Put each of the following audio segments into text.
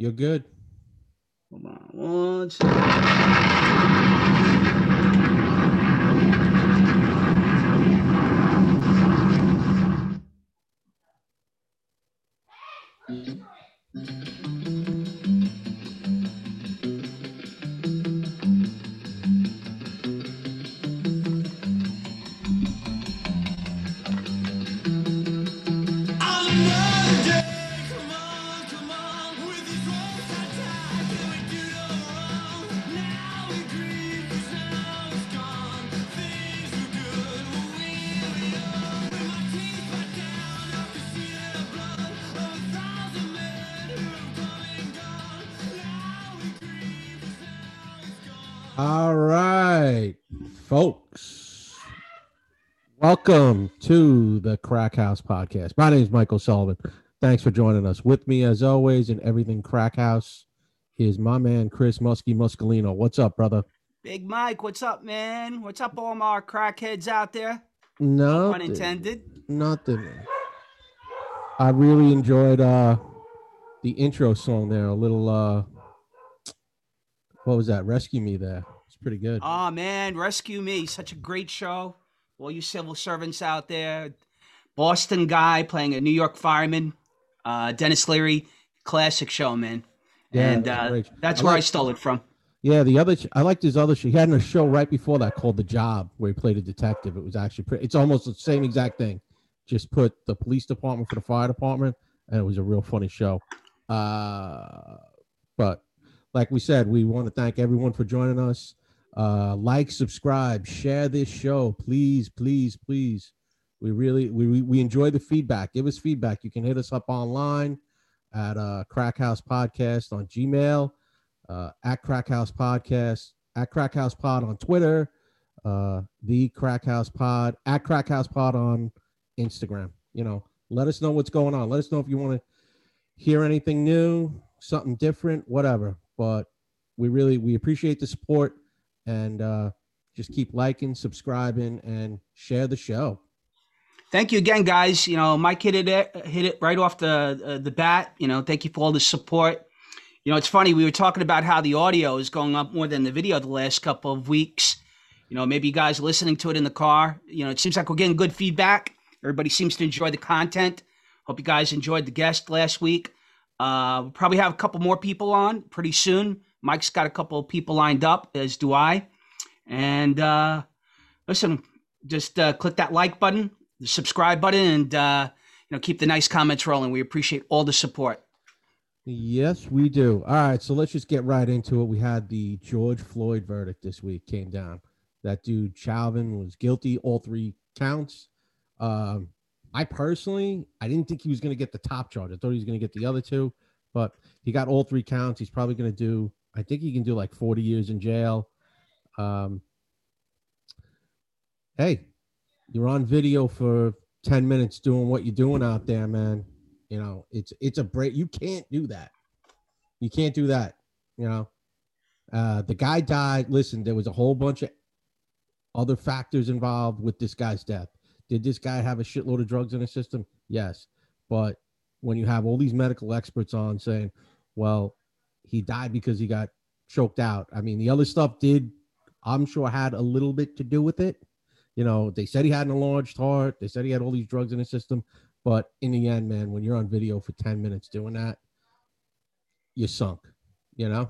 You're good. Hold on. Welcome to the Crack House podcast. My name is Michael Sullivan. Thanks for joining us. With me, as always, in everything Crack House is my man Chris Muskie Muscalino. What's up, brother? Big Mike, what's up, man? What's up, all my crackheads out there? No, Pun intended. nothing. I really enjoyed uh the intro song there. A little uh, what was that? Rescue Me there. It's pretty good. Oh man, Rescue Me, such a great show. All you civil servants out there. Boston guy playing a New York fireman. Uh, Denis Leary, classic show, man. Yeah, and that's uh, that's I where I stole it from. Yeah, the other I liked his other show. He had a show right before that called The Job, where he played a detective. It was actually pretty. It's almost the same exact thing. Just put the police department for the fire department, and it was a real funny show. Uh, but like we said, we want to thank everyone for joining us. Uh, like, subscribe, share this show, please, please, please. We really we we- enjoy the feedback. Give us feedback. You can hit us up online at uh, Crack House Podcast on Gmail uh, at Crack House Podcast, at Crack House Pod on Twitter, uh, the Crack House Pod, at Crack House Pod on Instagram. You know, let us know what's going on. Let us know if you want to hear anything new, something different, whatever. But we really we appreciate the support and uh, just keep liking, subscribing, and share the show. Thank you again, guys. You know, Mike hit it hit it right off the uh, the bat. You know, thank you for all the support. You know, it's funny we were talking about how the audio is going up more than the video the last couple of weeks. You know, maybe you guys listening to it in the car. You know, it seems like we're getting good feedback. Everybody seems to enjoy the content. Hope you guys enjoyed the guest last week. Uh, we'll probably have a couple more people on pretty soon. Mike's got a couple of people lined up, as do I. And uh, listen, just uh, click that like button, the subscribe button, and uh, you know keep the nice comments rolling. We appreciate all the support. Yes, we do. All right, so let's just get right into it. We had the George Floyd verdict this week came down. That dude Chauvin was guilty, all three counts. Um, I personally, I didn't think he was going to get the top charge. I thought he was going to get the other two, but he got all three counts. He's probably going to do. I think he can do like forty years in jail. Um, hey, you're on video for ten minutes doing what you're doing out there, man. You know, it's it's a break. You can't do that. You can't do that. You know, uh, the guy died. Listen, there was a whole bunch of other factors involved with this guy's death. Did this guy have a shitload of drugs in his system? Yes, but when you have all these medical experts on saying, "Well, he died because he got choked out," I mean, the other stuff did, I'm sure, had a little bit to do with it. You know, they said he had an enlarged heart. They said he had all these drugs in his system. But in the end, man, when you're on video for 10 minutes doing that, you're sunk, you know?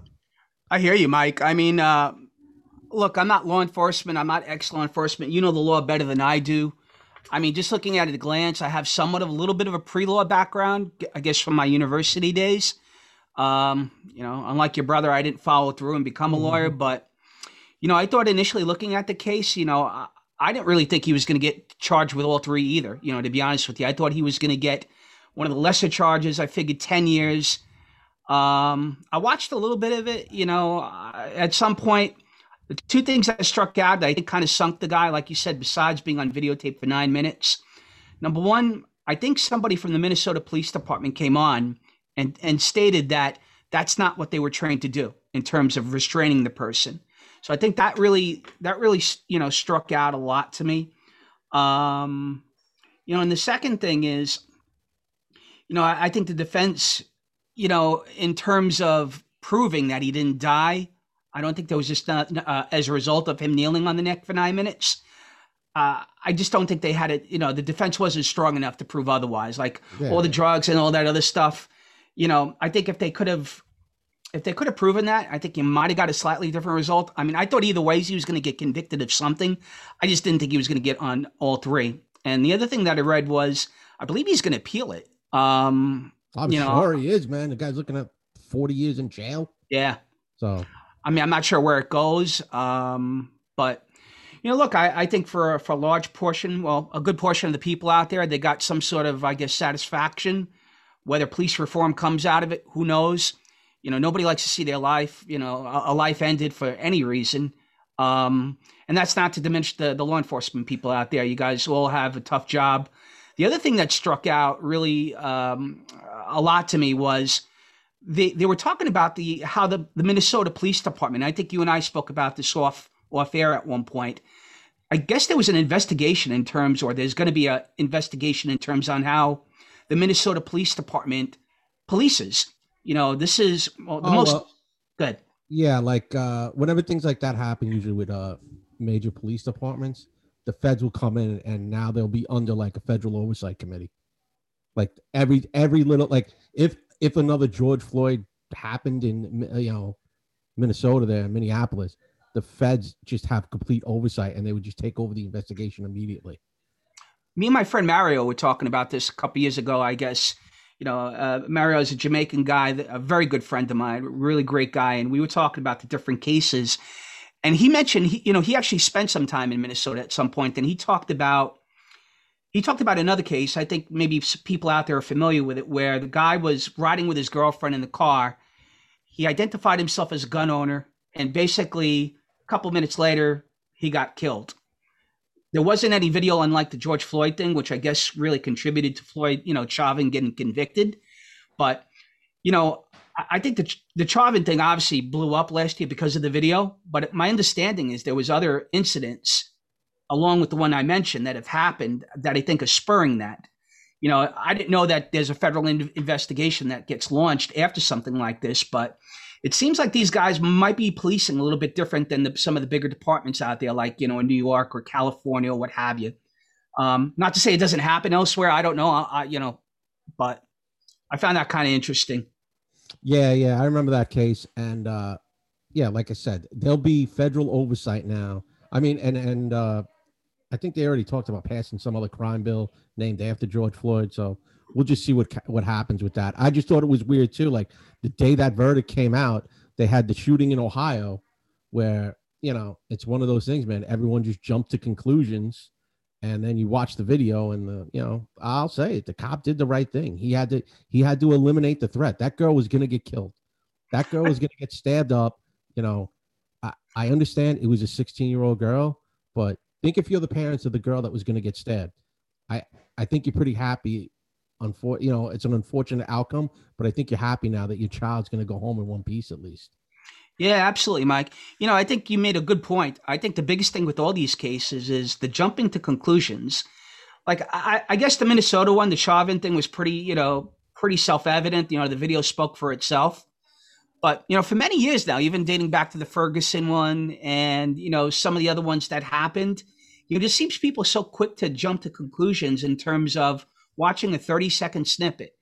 I hear you, Mike. I mean, uh, look, I'm not law enforcement. I'm not ex law enforcement. You know the law better than I do. I mean, just looking at it at a glance, I have somewhat of a little bit of a pre law background, I guess, from my university days. Um, you know, unlike your brother, I didn't follow through and become a lawyer, but, you know, I thought initially looking at the case, you know, I, I didn't really think he was going to get charged with all three either. You know, to be honest with you, I thought he was going to get one of the lesser charges. I figured 10 years. Um, I watched a little bit of it. You know, at some point, the two things that struck out that I think kind of sunk the guy, like you said, besides being on videotape for nine minutes. Number one, I think somebody from the Minnesota Police Department came on and and stated that that's not what they were trained to do in terms of restraining the person. So I think that really that really you know struck out a lot to me. Um, you know, and the second thing is, you know, I, I think the defense, you know, in terms of proving that he didn't die, I don't think there was just not, uh, as a result of him kneeling on the neck for nine minutes. Uh, I just don't think they had it. You know, the defense wasn't strong enough to prove otherwise. Like Yeah. all the drugs and all that other stuff. You know, I think if they could have, if they could have proven that, I think you might have got a slightly different result. I mean, I thought either ways he was going to get convicted of something. I just didn't think he was going to get on all three. And the other thing that I read was, I believe he's going to appeal it. Um, I'm you know- sure he is, man. The guy's looking at 40 years in jail. yeah, So I mean, I'm not sure where it goes, um, but you know, look, I, I think for for a large portion, well, a good portion of the people out there, they got some sort of, I guess, satisfaction. Whether police reform comes out of it, who knows? You know, nobody likes to see their life, you know, a, life ended for any reason. Um, and that's not to diminish the the law enforcement people out there. You guys all have a tough job. The other thing that struck out really um, a lot to me was they they were talking about the how the, the Minnesota Police Department. I think you and I spoke about this off off air at one point. I guess there was an investigation in terms, or there's going to be a investigation in terms on how the Minnesota Police Department polices. You know, this is well, the Oh, most well, good. yeah, like uh, whenever things like that happen, usually with uh, major police departments, the feds will come in and now they'll be under like a federal oversight committee. Like every every little like if if another George Floyd happened in you know Minnesota there, Minneapolis, the feds just have complete oversight and they would just take over the investigation immediately. Me and my friend Mario were talking about this a couple years ago. I guess you know uh, Mario is a Jamaican guy, a very good friend of mine, really great guy, and we were talking about the different cases. And he mentioned, he, you know, he actually spent some time in Minnesota at some point, and he talked about he talked about another case. I think maybe people out there are familiar with it, where the guy was riding with his girlfriend in the car. He identified himself as a gun owner, and basically, a couple minutes later, he got killed there wasn't any video unlike the George Floyd thing, which I guess really contributed to Floyd, you know, Chauvin getting convicted. But, you know, I- think the the Chauvin thing obviously blew up last year because of the video. But my understanding is there was other incidents along with the one I mentioned that have happened that I think are spurring that. You know, I didn't know that there's a federal in- investigation that gets launched after something like this, but it seems like these guys might be policing a little bit different than the, some of the bigger departments out there, like you know in New York or California or what have you. Um, not to say it doesn't happen elsewhere. I don't know. I, I, you know, but I found that kind of interesting. Yeah, yeah, I remember that case, and uh, yeah, like I said, there'll be federal oversight now. I mean, and and uh, I think they already talked about passing some other crime bill named after George Floyd. So we'll just see what what happens with that. I just thought it was weird too. Like the day that verdict came out, they had the shooting in Ohio, where you know it's one of those things, man. Everyone just jumped to conclusions. And then you watch the video, and the you know I'll say it. The cop did the right thing. He had to he had to eliminate the threat. That girl was gonna get killed. That girl was gonna get stabbed up. You know, I, I understand it was a 16 year old girl, but think if you're the parents of the girl that was gonna get stabbed. I I think you're pretty happy. Unfor- you know, it's an unfortunate outcome, but I think you're happy now that your child's gonna go home in one piece at least. Yeah, absolutely, Mike. You know, I think you made a good point. I think the biggest thing with all these cases is the jumping to conclusions. Like, I, I guess the Minnesota one, the Chauvin thing was pretty, you know, pretty self evident. You know, the video spoke for itself. But, you know, for many years now, even dating back to the Ferguson one and, you know, some of the other ones that happened, you know, just seems people so quick to jump to conclusions in terms of watching a 30 second snippet.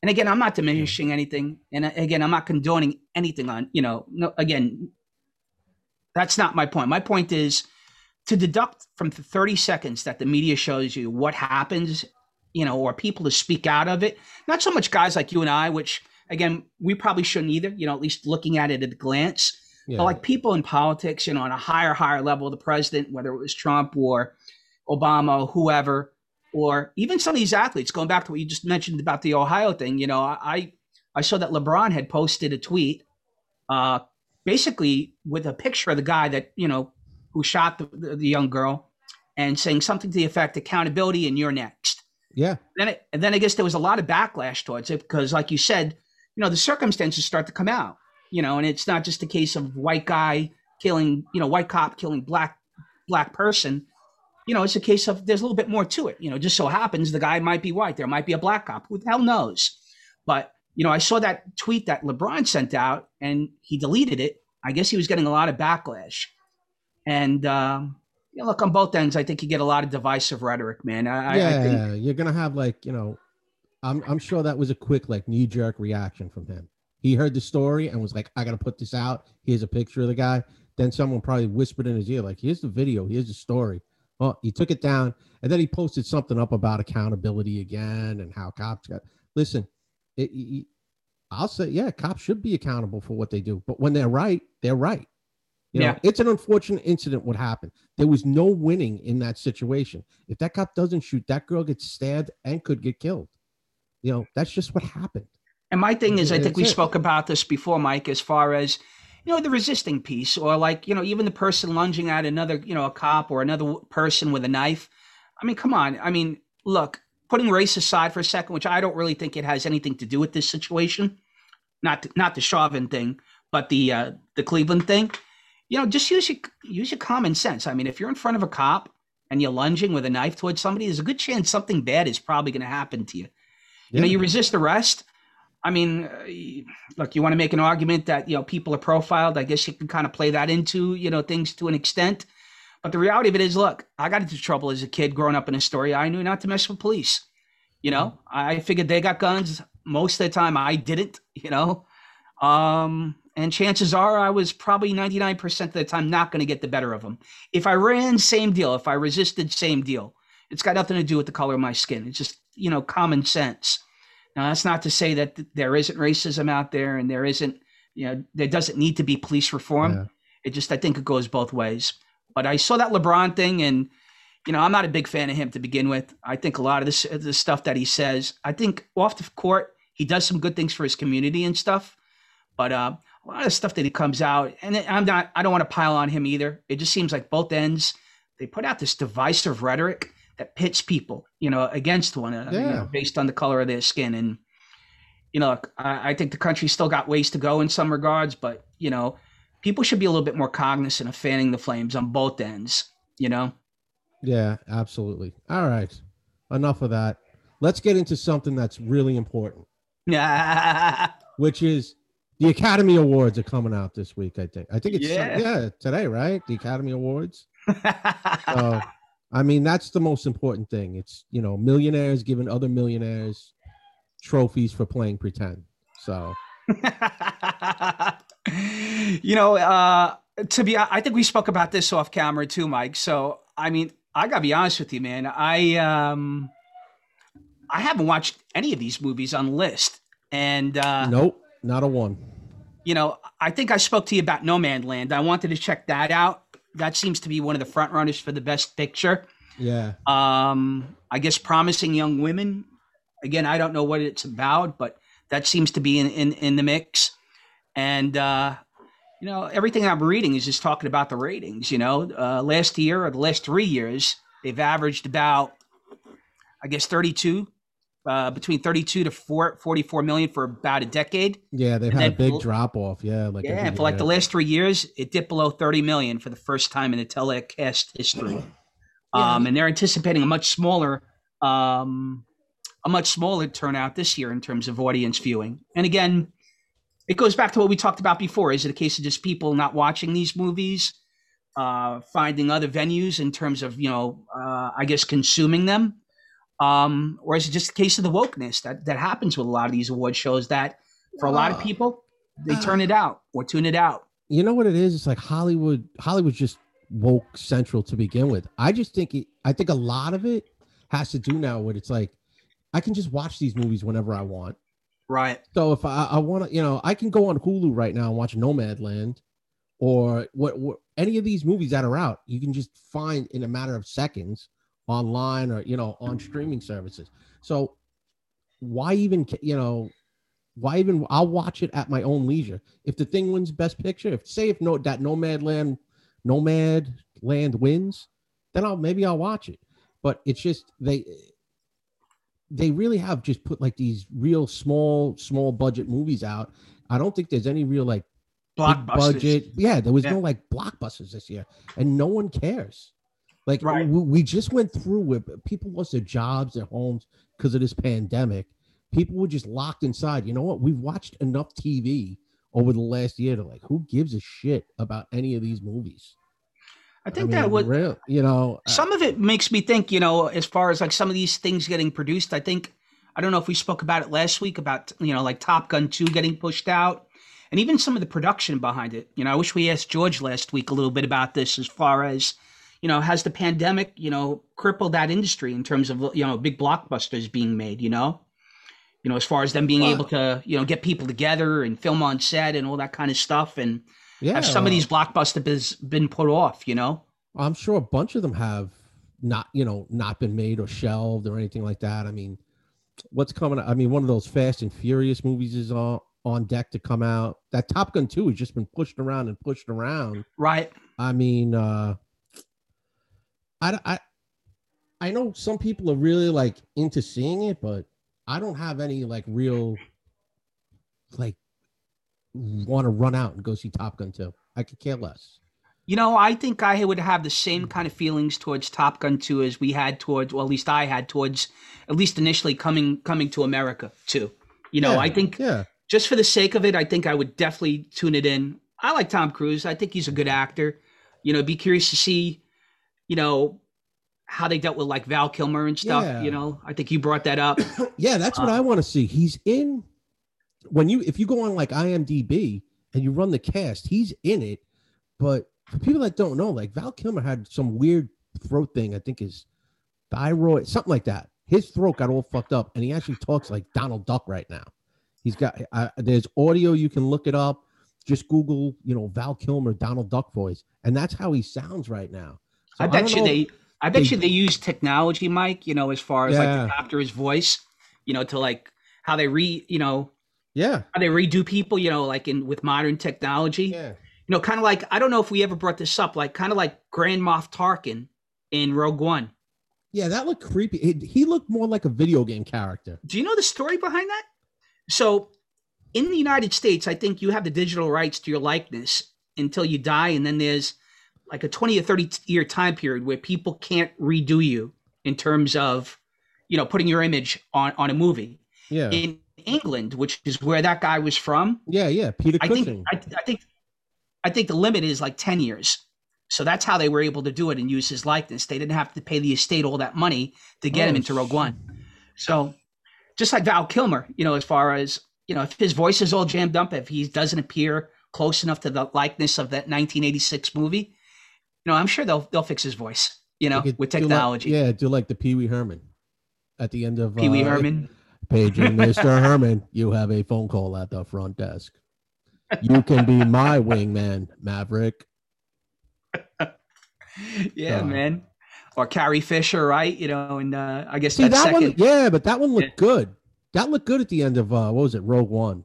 And again, I'm not diminishing anything. And again, I'm not condoning anything on, you know, no, again, that's not my point. My point is to deduct from the 30 seconds that the media shows you what happens, you know, or people to speak out of it. Not so much guys like you and I, which again, we probably shouldn't either, you know, at least looking at it at a glance. Yeah, But like people in politics, you know, on a higher, higher level, the president, whether it was Trump or Obama, or whoever, or even some of these athletes, going back to what you just mentioned about the Ohio thing, you know, I I saw that LeBron had posted a tweet, uh, basically with a picture of the guy that you know who shot the, the, the young girl, and saying something to the effect accountability and you're next yeah, then it, and then I guess there was a lot of backlash towards it because, like you said, you know, the circumstances start to come out, you know, and it's not just a case of white guy killing, you know, white cop killing black black person. You know, it's a case of there's a little bit more to it. You know, just so happens the guy might be white, there might be a black cop. Who the hell knows? But you know, I saw that tweet that LeBron sent out, and he deleted it. I guess he was getting a lot of backlash, and um, you know, look on both ends. I think you get a lot of divisive rhetoric, man. I, yeah, I think, you're gonna have like you know, I'm I'm sure that was a quick like knee jerk reaction from him. He heard the story and was like, I gotta put this out. Here's a picture of the guy. Then someone probably whispered in his ear, like, here's the video, here's the story. Well, he took it down and then he posted something up about accountability again and how cops got listen, it, it, I'll say, yeah, cops should be accountable for what they do, but when they're right, they're right. You know, Yeah. it's an unfortunate incident what happened. There was no winning in that situation. If that cop doesn't shoot, that girl gets stabbed and could get killed. You know, that's just what happened. And my thing is, I think we spoke about this before, Mike, as far as you know the resisting piece, or like you know even the person lunging at another, you know, a cop or another person with a knife. I mean, come on. I mean, look, putting race aside for a second, which I don't really think it has anything to do with this situation, not not the Chauvin thing, but the uh, the Cleveland thing. You know, just use your use your common sense. I mean, if you're in front of a cop and you're lunging with a knife towards somebody, there's a good chance something bad is probably going to happen to you. You know, you resist arrest. I mean, uh, look, you want to make an argument that you know people are profiled. I guess you can kind of play that into you know things to an extent. But the reality of it is, look, I got into trouble as a kid growing up in Astoria. I knew not to mess with police. You know, I figured they got guns. Most of the time, I didn't. You know, um, and chances are I was probably ninety nine percent of the time not going to get the better of them. If I ran, same deal. If I resisted, same deal. It's got nothing to do with the color of my skin. It's just you know common sense. Now, that's not to say that th- there isn't racism out there and there isn't, you know, there doesn't need to be police reform. Yeah. It just, I think it goes both ways. But I saw that LeBron thing and, you know, I'm not a big fan of him to begin with. I think a lot of this, the stuff that he says, I think off the court, he does some good things for his community and stuff. But uh, a lot of stuff that he comes out, and I'm not, I don't want to pile on him either. It just seems like both ends, they put out this divisive rhetoric that pits people, you know, against one another, you know, based on the color of their skin. And, you know, I, I think the country's still got ways to go in some regards, but, you know, people should be a little bit more cognizant of fanning the flames on both ends, you know? Yeah, absolutely. All right. Enough of that. Let's get into something that's really important, Yeah. which is the Academy Awards are coming out this week, I think. I think it's Yeah. yeah, today, right? The Academy Awards. So, I mean, that's the most important thing. It's, you know, millionaires giving other millionaires trophies for playing pretend. So, you know, uh, to be, I think we spoke about this off camera too, Mike. So, I mean, I gotta be honest with you, man. I, um, I haven't watched any of these movies on the list, and uh, nope, not a one. you know, I think I spoke to you about No Man Land. I wanted to check that out. That seems to be one of the front runners for the best picture. Yeah. Um, I guess Promising Young Women. Again, I don't know what it's about, but that seems to be in in, in the mix. And uh, you know, everything I'm reading is just talking about the ratings. You know, uh, last year or the last three years, they've averaged about, I guess, 32, uh, between 32 to 4, 44 million for about a decade. Yeah, they've And had a then- big drop off. Yeah. Like yeah, and for like the last three years, it dipped below 30 million for the first time in the telecast history. Yeah. Um, and they're anticipating a much smaller, um, a much smaller turnout this year in terms of audience viewing. And again, it goes back to what we talked about before. Is it a case of just people not watching these movies, uh, finding other venues in terms of you know, uh, I guess consuming them, um, or is it just a case of the wokeness that that happens with a lot of these award shows that for a lot of Uh, people they uh, turn it out or tune it out. you know what it is? It's like Hollywood. Hollywood's just woke central to begin with. I just think it. I think a lot of it has to do now with it's like I can just watch these movies whenever I want. Right. So if I, I want to, you know, I can go on Hulu right now and watch Nomadland, or what, what any of these movies that are out. You can just find in a matter of seconds online or you know on streaming services. So why even you know why even I'll watch it at my own leisure. If the thing wins Best Picture, if say if no that Nomadland Nomad Land wins, then I'll maybe I'll watch it. But it's just they they really have just put like these real small small budget movies out. I don't think there's any real like big Blockbusters. budget. Yeah, there was Yeah. no like blockbusters this year, and no one cares. Like Right. we, we just went through where people lost their jobs, their homes because of this pandemic, people were just locked inside. You know what? We've watched enough TV over the last year to like, who gives a shit about any of these movies? I think I mean, that would, real, you know, uh some of it makes me think, you know, as far as like some of these things getting produced, I think, I don't know if we spoke about it last week about, you know, like Top Gun 2 getting pushed out and even some of the production behind it. You know, I wish we asked George last week a little bit about this as far as, you know, has the pandemic, you know, crippled that industry in terms of, you know, big blockbusters being made, you know? You know, as far as them being able to, you know, get people together and film on set and all that kind of stuff and yeah, have some of these blockbusters been put off, you know? I'm sure a bunch of them have not, you know, not been made or shelved or anything like that. I mean, what's coming? I mean, one of those Fast and Furious movies is on on deck to come out. That Top Gun 2 has just been pushed around and pushed around. Right. I mean, uh I I I know some people are really like into seeing it, but I don't have any like real like want to run out and go see Top Gun 2. I could care less. You know, I think I would have the same kind of feelings towards Top Gun 2 as we had towards, well, at least I had towards, at least initially coming coming to America too. You know, yeah, I think yeah just for the sake of it, I think I would definitely tune it in. I like Tom Cruise. I think he's a good actor. You know, be curious to see, you know, how they dealt with like Val Kilmer and stuff. Yeah. You know, I think you brought that up. yeah, that's what uh, I want to see. He's in when you if you go on like IMDb and you run the cast, he's in it. But for people that don't know, like Val Kilmer had some weird throat thing. I think his thyroid, something like that. His throat got all fucked up, and he actually talks like Donald Duck right now. He's got uh, there's audio you can look it up. Just Google, you know, Val Kilmer, Donald Duck voice, and that's how he sounds right now. So I bet I you they, I bet they, you they use technology, Mike. You know, as far as yeah. like the his voice, you know, to like how they re, you know, yeah, how they redo people, you know, like in with modern technology. Yeah. You know, kind of like I don't know if we ever brought this up, like kind of like Grand Moff Tarkin in Rogue One. Yeah, that looked creepy. He, he looked more like a video game character. Do you know the story behind that? So in the United States, I think you have the digital rights to your likeness until you die. And then there's like a 20 or 30 year time period where people can't redo you in terms of, you know, putting your image on, on a movie. Yeah. In England, which is where that guy was from. Yeah, yeah. Peter I Cushing. think, I, I think, I think the limit is like 10 years. So that's how they were able to do it and use his likeness. They didn't have to pay the estate all that money to get oh, him into oh, Rogue One. So just like Val Kilmer, you know, as far as you know, if his voice is all jammed up, if he doesn't appear close enough to the likeness of that 1986 movie, know, I'm sure they'll they'll fix his voice. You know, with technology. Like, yeah, do like the Pee Wee Herman at the end of Pee Wee uh, Herman. Paging Mr. Herman, you have a phone call at the front desk. You can be my wingman, Maverick. yeah, man or Carrie Fisher, right? You know, and uh, I guess see that second. one. Yeah, but that one looked yeah. good. That looked good at the end of uh, what was it, Rogue One?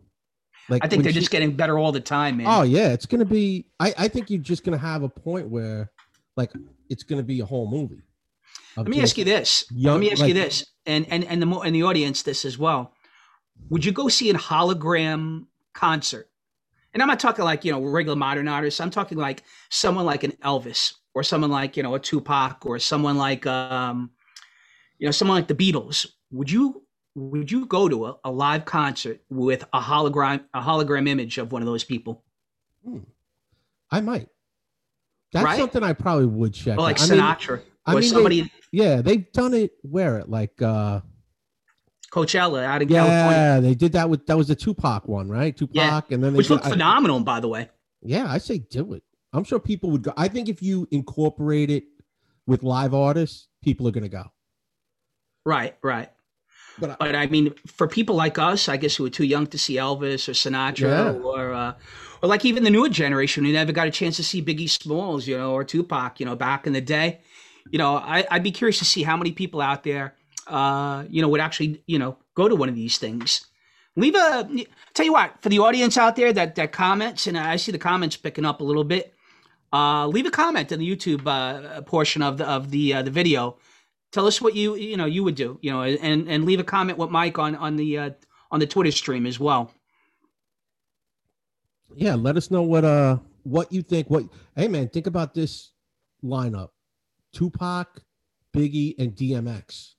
Like I think they're she, just getting better all the time, man. Oh yeah, it's gonna be. I I think you're just gonna have a point where, like, it's gonna be a whole movie. Let me ask you this. Young, Let me ask like, you this, and and and the and the audience this as well. Would you go see a hologram concert? And I'm not talking like you know regular modern artists. I'm talking like someone like an Elvis or someone like you know a Tupac or someone like um, you know someone like the Beatles, would you would you go to a, a live concert with a hologram a hologram image of one of those people? Hmm. I might. That's right? something I probably would check. Or like I Sinatra mean, or I mean, somebody. They, yeah, they've done it where at like uh Coachella out in yeah, California. Yeah, they did that with that was the Tupac one, right? Tupac, yeah. and then which did, looked phenomenal, by the way. Yeah, I say do it. I'm sure people would go. I think if you incorporate it with live artists, people are going to go. Right, right. But I, but I mean, for people like us, I guess who are too young to see Elvis or Sinatra yeah. or uh, or like even the newer generation who never got a chance to see Biggie Smalls, you know, or Tupac, you know, back in the day, you know, I, would be curious to see how many people out there, uh, you know, would actually, you know, go to one of these things leave a tell you what for the audience out there that that comments and i see the comments picking up a little bit uh, leave a comment in the YouTube uh, portion of the of the uh, the video. Tell us what you you know you would do, you know, and and leave a comment with Mike on on the uh, on the Twitter stream as well. Yeah, let us know what uh what you think. What hey man, think about this lineup: Tupac, Biggie, and DMX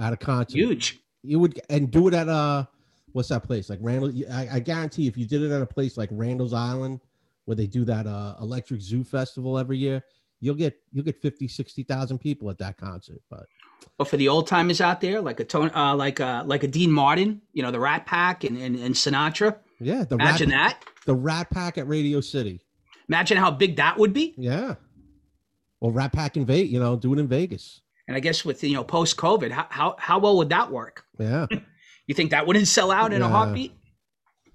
at a concert. Huge. You would and do it at uh what's that place like Randall? I, I guarantee if you did it at a place like Randall's Island where they do that uh Electric Zoo Festival every year, you'll get you'll get 50, 60,000 people at that concert. But But for the old timers out there, like a Tony, uh, like a like a Dean Martin, you know, the Rat Pack and and, and Sinatra. Yeah, the Imagine rat, that. the Rat Pack at Radio City. Imagine how big that would be. Yeah. Well, Rat Pack in Vegas, you know, do it in Vegas. And I guess with you know post COVID, how, how how well would that work? Yeah. You think that wouldn't sell out in a Yeah. heartbeat?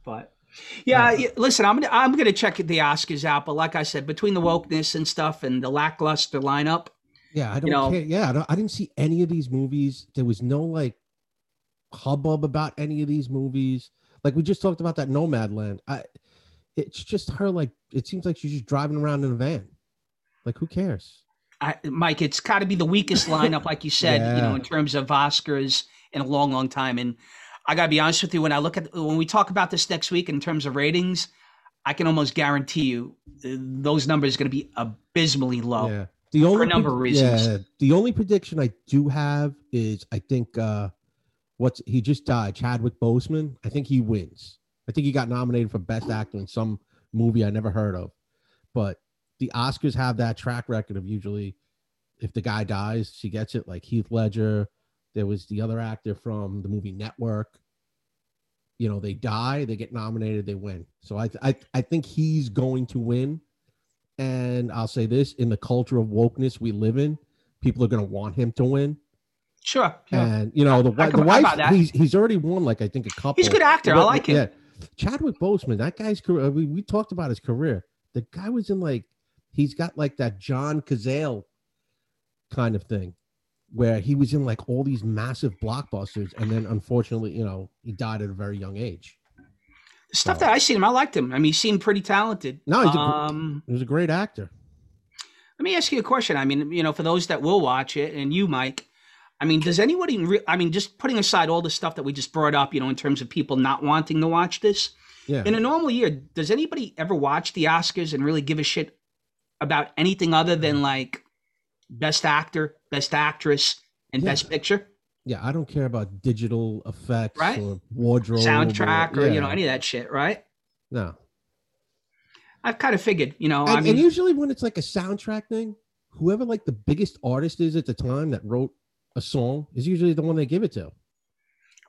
But yeah, listen, I'm gonna I'm gonna check the Oscars out. But like I said, between the wokeness and stuff and the lackluster lineup, Yeah, I don't know- care. Yeah, I, don't, I didn't see any of these movies. There was no like hubbub about any of these movies. Like we just talked about that Nomadland. I, it's just her. Like it seems like she's just driving around in a van. Like who cares? I, Mike, it's got to be the weakest lineup, like you said, yeah. you know, in terms of Oscars in a long, long time. And I got to be honest with you, when I look at when we talk about this next week in terms of ratings, I can almost guarantee you uh, those numbers are going to be abysmally low. Yeah. The only a number of reasons. Yeah, the only prediction I do have is I think uh what's he just died, Chadwick Boseman. I think he wins. I think he got nominated for best actor in some movie I never heard of. But the Oscars have that track record of usually if the guy dies, she gets it like Heath Ledger. There was the other actor from the movie Network. You know, they die, they get nominated, they win. So I I I think he's going to win. And I'll say this in the culture of wokeness we live in, people are going to want him to win. Sure. And you know the I the how wife, he's he's already won like I think a couple. He's a good actor. I But- like him. Yeah, Chadwick Boseman, that guy's career. We, we talked about his career. The guy was in like he's got like that John Cazale kind of thing, where he was in like all these massive blockbusters, and then unfortunately, you know, he died at a very young age. The stuff that I seen him, I liked him. I mean, he seemed pretty talented. No, he's a um, He was a great actor. Let me ask you a question. I mean, you know, for those that will watch it, and you, Mike, I mean, does anybody? Re- I mean, just putting aside all the stuff that we just brought up, you know, in terms of people not wanting to watch this, Yeah, in a normal year, does anybody ever watch the Oscars and really give a shit about anything other than mm-hmm. like best actor, best actress, and Yeah. best picture, yeah. I don't care about digital effects Right. or wardrobe, soundtrack, or you know, any of that shit, right? no. I've kind of figured, you know, and, I mean, and usually when it's like a soundtrack thing, whoever like the biggest artist is at the time that wrote a song is usually the one they give it to.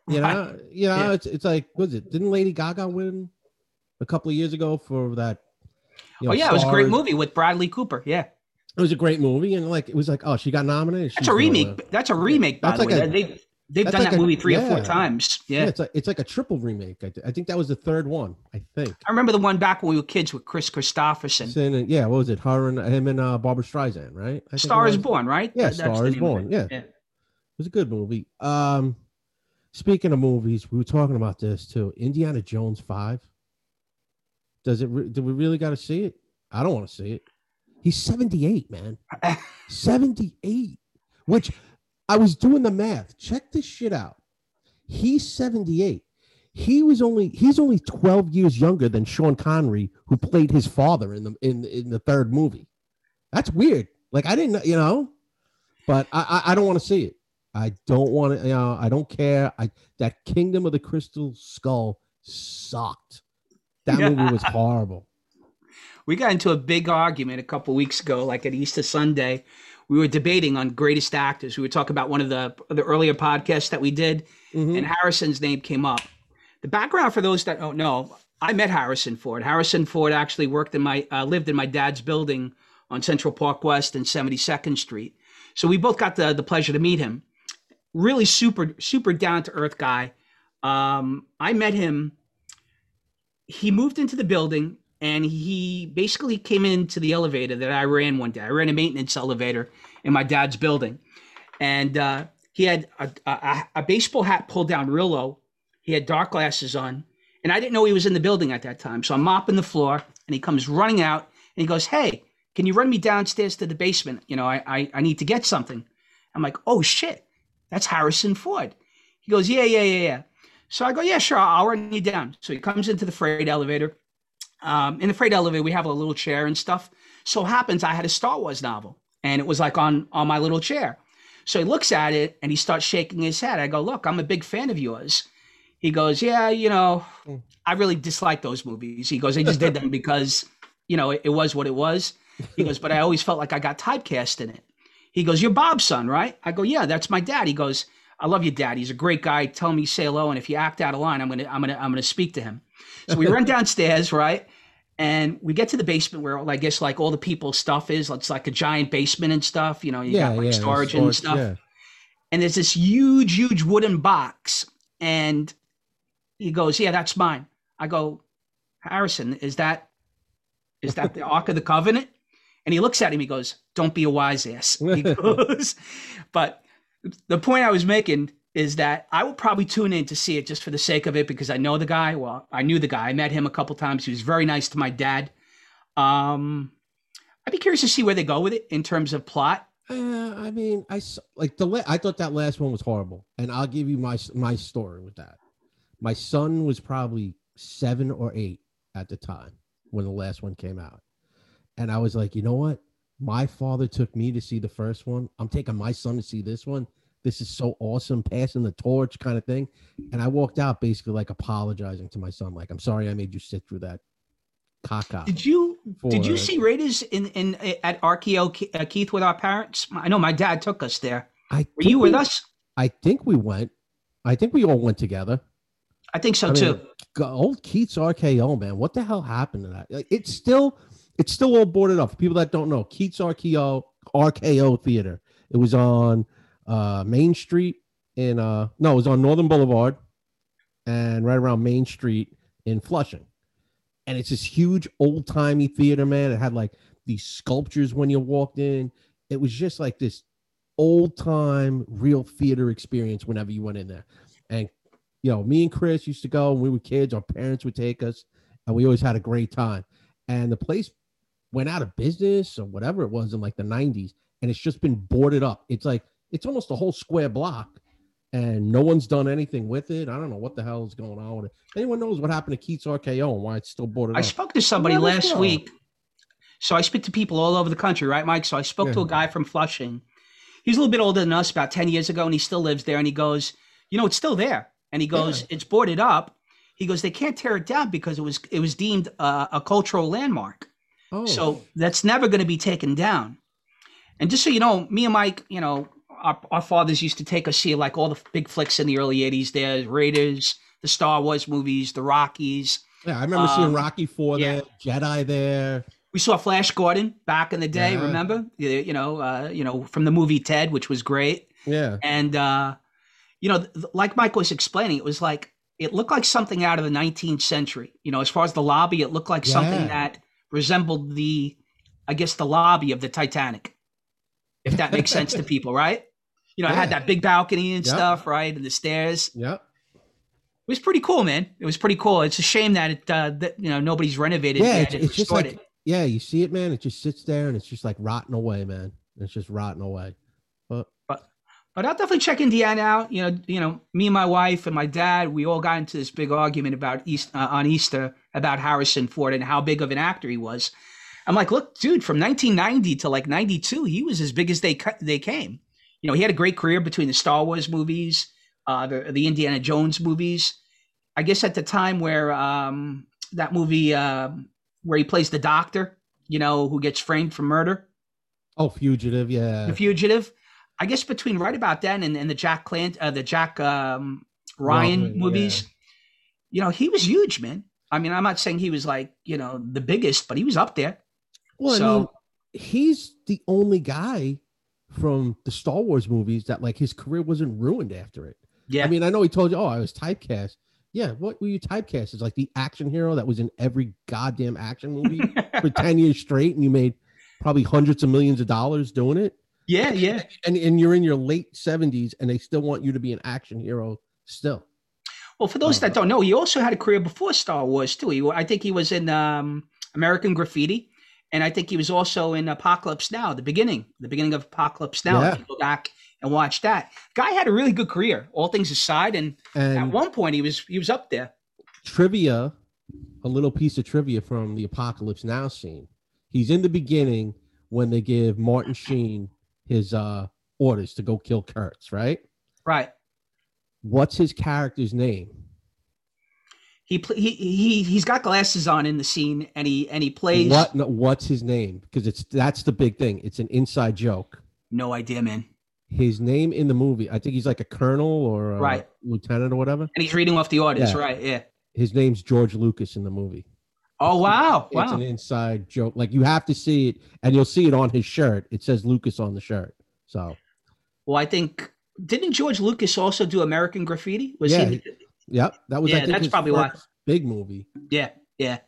You know, you know, Yeah. it's it's like was it? Didn't Lady Gaga win a couple of years ago for that? you oh know, yeah, it was a great movie with Bradley Cooper. Yeah, It was a great movie, and like it was like, oh, she got nominated. that's a gonna remake. That's a remake, by That's the like way. a- they've they've done like that a- movie three or four times. Yeah, Yeah. it's like it's like a triple remake. I, th- I think that was the third one. I think. I remember the one back when we were kids with Kris Kristofferson. It- yeah, what was it? Her and him and uh, Barbra Streisand, right? I Star is. Born, right? Yeah, Star is Born, yeah. It was a good movie. Um, speaking of movies, we were talking about this too. Indiana Jones Five. Does it? Re- do we really got to see it? I don't want to see it. He's seventy eight, man. Seventy eight. Which I was doing the math. Check this shit out. He's seventy eight. He was only he's only twelve years younger than Sean Connery, who played his father in the in in the third movie. That's weird. Like I didn't, you know, but I I, I don't want to see it. I don't want to. You know, I don't care. I that Kingdom of the Crystal Skull sucked. That movie was horrible. we got into a big argument a couple weeks ago, like at Easter Sunday. We were debating on greatest actors. We were talking about one of the the earlier podcasts that we did, Mhm. and Harrison's name came up. The background for those that don't know, I met Harrison Ford. Harrison Ford actually worked in my uh, lived in my dad's building on Central Park West and 72nd Street. So we both got the the pleasure to meet him. Really super super down to earth guy. Um, I met him. He moved into the building and he basically came into the elevator that I ran one day. I ran a maintenance elevator in my dad's building, and uh, he had a, a, a baseball hat pulled down real low. He had dark glasses on, and I didn't know he was in the building at that time. So I'm mopping the floor, and he comes running out, and he goes, "Hey, can you run me downstairs to the basement? You know, I I, I need to get something." I'm like, "Oh shit, that's Harrison Ford." He goes, "Yeah, yeah, yeah, yeah." So I go, "Yeah, sure, I'll run you down." So he comes into the freight elevator. Um, in the freight elevator, we have a little chair and stuff. So happens I had a Star Wars novel, and it was like on on my little chair. So he looks at it and he starts shaking his head. I go, look, I'm a big fan of yours. He goes, yeah, you know, Mm. I really dislike those movies. He goes, I just did them because, you know, it, it was what it was. He goes, but I always felt like I got typecast in it. He goes, you're Bob's son, right? I go, yeah, that's my dad. He goes, I love your dad. He's a great guy. Tell him you say hello, and if you act out of line, I'm gonna, I'm gonna, I'm gonna speak to him. So we run downstairs, right? And we get to the basement where I guess like all the people's stuff is. It's like a giant basement and stuff. You know, you yeah, got like yeah, storage and stuff Yeah. and there's this huge, huge wooden box. And he goes, Yeah, that's mine. I go, Harrison, is that is that the Ark of the Covenant? And he looks at him, he goes, Don't be a wise ass. He goes, but the point I was making is that I will probably tune in to see it just for the sake of it because I know the guy. Well, I knew the guy. I met him a couple times. He was very nice to my dad. Um, I'd be curious to see where they go with it in terms of plot. Uh, I mean, I like the. La- I thought that last one was horrible, and I'll give you my my story with that. My son was probably seven or eight at the time when the last one came out, and I was like, you know what? My father took me to see the first one. I'm taking my son to see this one. This is so awesome, passing the torch kind of thing. And I walked out basically like apologizing to my son, like, I'm sorry I made you sit through that caca. Did you did you see Raiders in in at RKO uh, Keith with our parents? I know my dad took us there. I Were you with we- us? I think we went. I think we all went together. I think so I mean, too. Old Keith's RKO, man. What the hell happened to that? Like, it's still, it's still all boarded up. For people that don't know, Keith's RKO RKO Theater. It was on uh Main Street in uh no, it was on Northern Boulevard and right around Main Street in Flushing. And it's this huge old timey theater, man. It had like these sculptures when you walked in. It was just like this old time real theater experience whenever you went in there. And you know, me and Chris used to go when we were kids. Our parents would take us, and we always had a great time. And the place went out of business or whatever it was in like the 90s, and it's just been boarded up. It's like it's almost a whole square block, and no one's done anything with it. I don't know what the hell is going on with it. Anyone knows what happened to Keith's RKO and why it's still boarded up I up? spoke to somebody last week. So I speak to people all over the country, right, Mike? So I spoke to a guy from Flushing. He's a little bit older than us, about 10 years ago, and he still lives there. And he goes, You know, it's still there. And he goes, Yeah. It's boarded up. He goes, They can't tear it down because it was it was deemed uh, a cultural landmark. Oh, So that's never going to be taken down. And just so you know, me and Mike, you know, our, our fathers used to take us see like all the big flicks in the early 80s there Raiders, the Star Wars movies, the Rockies. yeah, I remember seeing um, Rocky Four yeah. there, Jedi there. We saw Flash Gordon back in the day, Yeah. remember? You, you know, uh, you know, from the movie Ted, which was great. Yeah, And uh, you know, th- like Mike was explaining, it was like it looked like something out of the 19th century. You know, as far as the lobby, it looked like something that resembled the, I guess, the lobby of the Titanic, if that makes sense to people, right? You know, I had that big balcony and Yep. stuff, right, and the stairs. yep. It was pretty cool, man. It was pretty cool. It's a shame that it, uh, that you know, nobody's renovated Yeah, it's, it's just like it. yeah, you see it, man. It just sits there and it's just like rotting away, man. It's just rotting away. But I'll definitely check Indiana out. You know, you know, me and my wife and my dad, we all got into this big argument about East uh, on Easter about Harrison Ford and how big of an actor he was. I'm like, look, dude, from 1990 to like 92, he was as big as they they came. You know, he had a great career between the Star Wars movies, uh, the the Indiana Jones movies. I guess at the time where um, that movie um where he plays the doctor, you know, who gets framed for murder. Oh, fugitive, yeah. The Fugitive. I guess between right about then and, and the Jack Clant, uh, the Jack um, Ryan Ryan, movies, you know, he was huge, man. I mean, I'm not saying he was like you know the biggest, but he was up there. well, I so- mean, he's the only guy from the Star Wars movies that like his career wasn't ruined after it. Yeah, I mean, I know he told you, oh, I was typecast. Yeah, what were you typecast as? Like the action hero that was in every goddamn action movie for 10 years straight, and you made probably hundreds of millions of dollars doing it. Yeah, yeah. And and you're in your late 70s and they still want you to be an action hero still. Well, for those Oh, that don't know, he also had a career before Star Wars too. He, I think he was in um, American Graffiti, and I think he was also in Apocalypse Now, the beginning, the beginning of Apocalypse Now. Yeah. If you go back and watch that, guy had a really good career, all things aside, and at one point he was he was up there. trivia, a little piece of trivia from the Apocalypse Now scene. He's in the beginning when they give Martin Sheen his uh orders to go kill Kurtz, right? Right. What's his character's name? He he he he's got glasses on in the scene, and he and he plays. What? No, what's his name? Because it's that's the big thing. It's an inside joke. No idea, man. His name in the movie, I think he's like a colonel or a Right. lieutenant or whatever. And he's reading off the orders, Yeah. right? Yeah. His name's George Lucas in the movie. Oh wow, It's wow. an inside joke. Like you have to see it, and you'll see it on his shirt. It says Lucas on the shirt. So Well, I think didn't George Lucas also do American Graffiti? Was Yeah, he? Yep, that was I Yeah, think that's probably why. big movie. Yeah, yeah.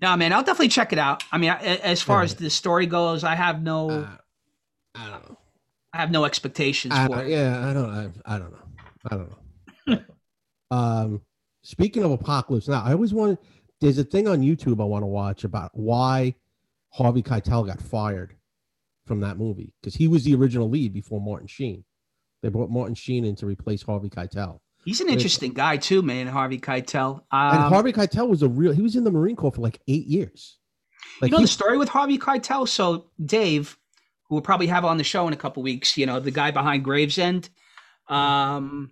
No, man, I'll definitely check it out. I mean, as far Yeah. as the story goes, I have no, Uh, I don't know. I have no expectations I for it. yeah, I don't. I, I don't know. I don't know. um, speaking of apocalypse, now I always wanted. There's a thing on YouTube I want to watch about why Harvey Keitel got fired from that movie because he was the original lead before Martin Sheen. They brought Martin Sheen in to replace Harvey Keitel. He's an interesting guy too, man. Harvey Keitel. And Um, Harvey Keitel was a real. He was in the Marine Corps for like eight years. Like you know he- the story with Harvey Keitel. So Dave, who we'll probably have on the show in a couple weeks, you know, the guy behind Gravesend, um,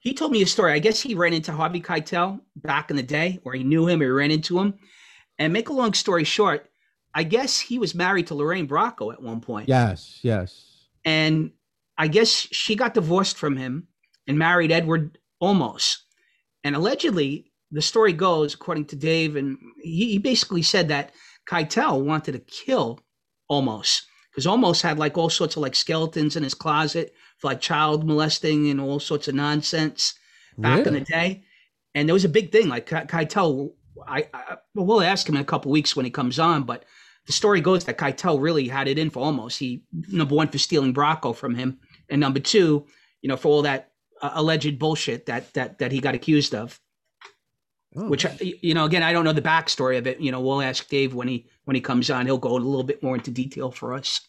he told me a story. I guess he ran into Harvey Keitel back in the day, or he knew him, or he ran into him. And make a long story short, I guess he was married to Lorraine Bracco at one point. yes, yes. and I guess she got divorced from him and married Edward Olmos. And allegedly, the story goes, according to Dave, and he, he basically said that Keitel wanted to kill Olmos because Olmos had like all sorts of like skeletons in his closet for like child molesting and all sorts of nonsense back in the day. And there was a big thing like Ke- Keitel. I, I well, we'll ask him in a couple weeks when he comes on, but the story goes that Keitel really had it in for Olmos. He number one for stealing Bracco from him, and number two, you know, for all that uh, alleged bullshit that that that he got accused of. Oh, Which you know, again, I don't know the backstory of it. You know, we'll ask Dave when he when he comes on. He'll go a little bit more into detail for us.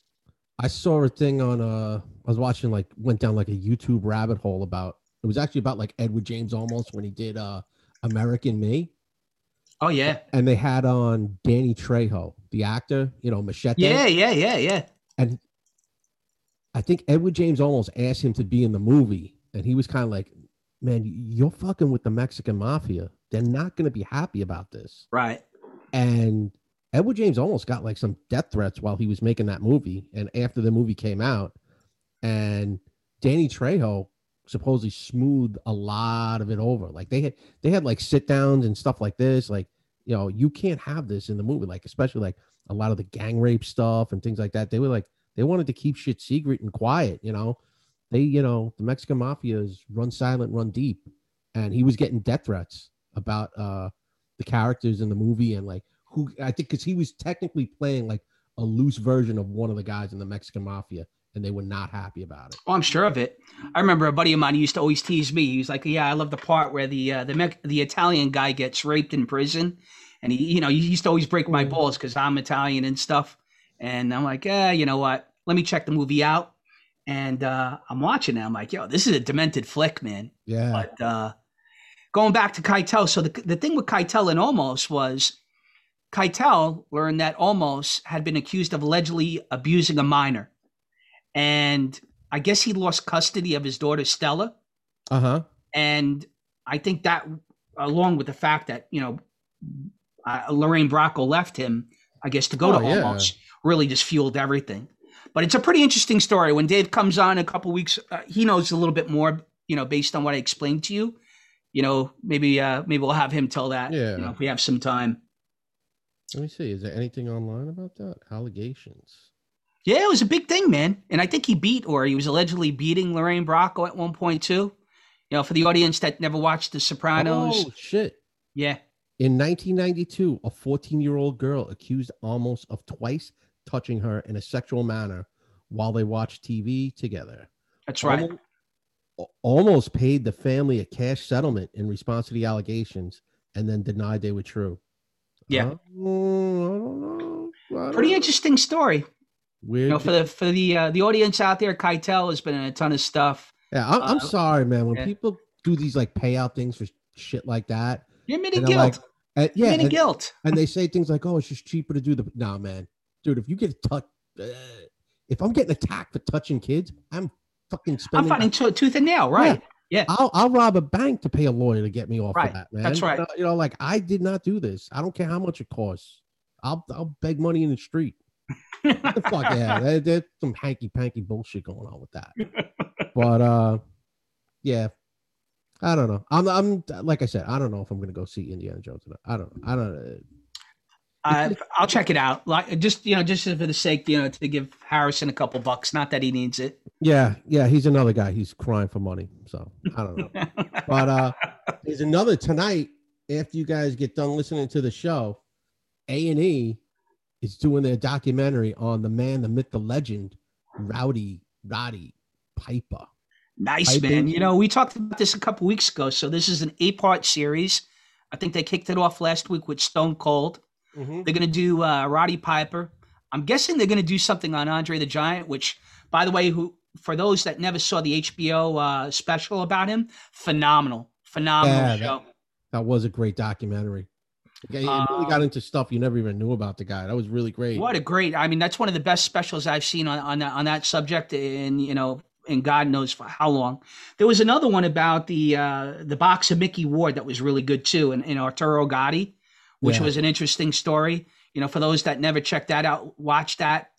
I saw a thing on uh I was watching like went down like a YouTube rabbit hole about it was actually about like Edward James Olmos when he did uh American Me Oh yeah, and they had on Danny Trejo, the actor, you know, Machete. yeah, yeah, yeah, yeah. And I think Edward James Olmos asked him to be in the movie and he was kind of like, "Man, you're fucking with the Mexican mafia. They're not going to be happy about this." Right. And Edward James Olmos got like some death threats while he was making that movie. And after the movie came out, and Danny Trejo supposedly smoothed a lot of it over. Like they had they had like sit downs and stuff like this. Like, you know, you can't have this in the movie, like especially like a lot of the gang rape stuff and things like that. They were like they wanted to keep shit secret and quiet, you know. They, you know, the Mexican mafia is run silent, run deep. And he was getting death threats about uh the characters in the movie and like who I think because he was technically playing like a loose version of one of the guys in the Mexican mafia, and they were not happy about it. Oh, I'm sure of it. I remember a buddy of mine used to always tease me. He was like, "Yeah, I love the part where the uh, the Mex- the Italian guy gets raped in prison, and he, you know, he used to always break my balls because I'm Italian and stuff." And I'm like, "Yeah, you know what? Let me check the movie out." And uh, I'm watching it. I'm like, "Yo, this is a demented flick, man." Yeah, But uh, going back to Keitel, so the the thing with Keitel and Olmos was Keitel learned that Olmos had been accused of allegedly abusing a minor, and I guess he lost custody of his daughter Stella, uh huh. and I think that, along with the fact that you know uh, Lorraine Bracco left him, I guess to go Oh, to yeah. Olmos really just fueled everything. But it's a pretty interesting story. When Dave comes on in a couple weeks, uh, he knows a little bit more, you know, based on what I explained to you. You know, maybe uh, maybe we'll have him tell that. Yeah. You know, if we have some time. Let me see. Is there anything online about that? Allegations. Yeah, it was a big thing, man. And I think he beat, or he was allegedly beating Lorraine Bracco at one point too. You know, for the audience that never watched The Sopranos, Oh shit! yeah, In 1992, a 14 year old girl accused Olmos of twice touching her in a sexual manner while they watched TV together. that's right. Almo- Olmos paid the family a cash settlement in response to the allegations and then denied they were true. Yeah. Uh, I don't know. I don't Pretty interesting story. Weird. You know, for the for the uh, the audience out there, Keitel has been in a ton of stuff. yeah, I'm, I'm uh, sorry, man. When yeah. people do these like payout things for shit like that, You're admitting guilt. like, uh, yeah, admitting and, guilt. and they say things like, "Oh, it's just cheaper to do the." Nah, man, dude, if you get touched, uh, if I'm getting attacked for touching kids, I'm fucking spending. I'm spending. fighting to- tooth and nail, right? Yeah. I'll I'll rob a bank to pay a lawyer to get me off Right. of that, man. That's You right. know, You know, like I did not do this. I don't care how much it costs. I'll I'll beg money in the street. The fuck yeah, there- there's some hanky panky bullshit going on with that. But uh, yeah, I don't know. I'm I'm like I said, I don't know if I'm gonna go see Indiana Jones. Or not. I don't. I don't. Uh, I'll check it out. Like just you know, just for the sake, you know, to give Harrison a couple bucks. Not that he needs it. Yeah, yeah, he's another guy. He's crying for money. So I don't know. but uh there's another tonight after you guys get done listening to the show a&e is doing their documentary on the man the myth the legend rowdy roddy piper nice I man. You know, we talked about this a couple weeks ago. So this is an eight-part series. I think they kicked it off last week with Stone Cold. They're going to do uh, Roddy Piper. I'm guessing they're going to do something on Andre the Giant, which, by the way, who for those that never saw the HBO uh, special about him, phenomenal, phenomenal Yeah, that- show. that was a great documentary Okay, it really got Um, into stuff you never even knew about the guy that was really great What a great! I mean, that's one of the best specials I've seen on on that on that subject, in you know, in God knows for how long. There was another one about the uh, the box of Mickey Ward that was really good too, and, and Arturo Gatti, which Yeah. was an interesting story. You know, for those that never checked that out, watch that.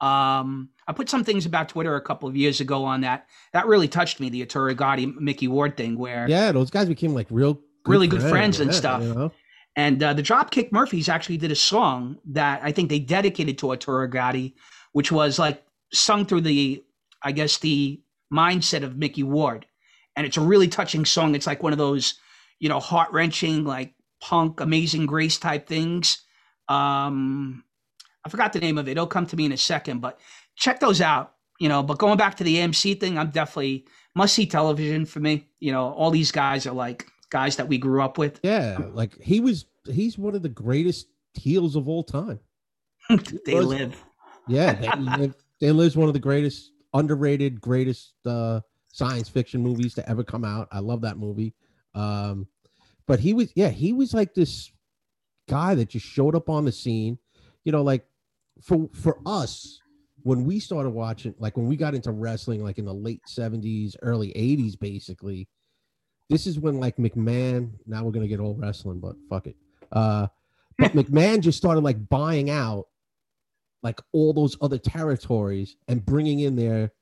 Um, I put some things about Twitter a couple of years ago on that. That really touched me, the Arturo Gatti Mickey Ward thing, where yeah those guys became like real Really good friends and yeah, stuff. you know? And uh, the Dropkick Murphys actually did a song that I think they dedicated to Arturo Gatti, which was like sung through the, I guess, the mindset of Mickey Ward. And it's a really touching song. It's like one of those, you know, heart wrenching, like punk, amazing grace type things. Um, I forgot the name of it. It'll come to me in a second, but check those out. You know, but going back to the AMC thing, I'm definitely must see television for me. You know, all these guys are like guys that we grew up with. yeah like he was he's one of the greatest heels of all time they was- live. Yeah, they live. They live's one of the greatest, underrated, greatest uh, science fiction movies to ever come out. I love that movie. Um, but he was, yeah, he was like this guy that just showed up on the scene. You know, like for for us when we started watching, like when we got into wrestling, like in the late seventies, early eighties, basically. This is when like McMahon. Now we're gonna get old wrestling, but fuck it. Uh, but McMahon just started like buying out like all those other territories and bringing in their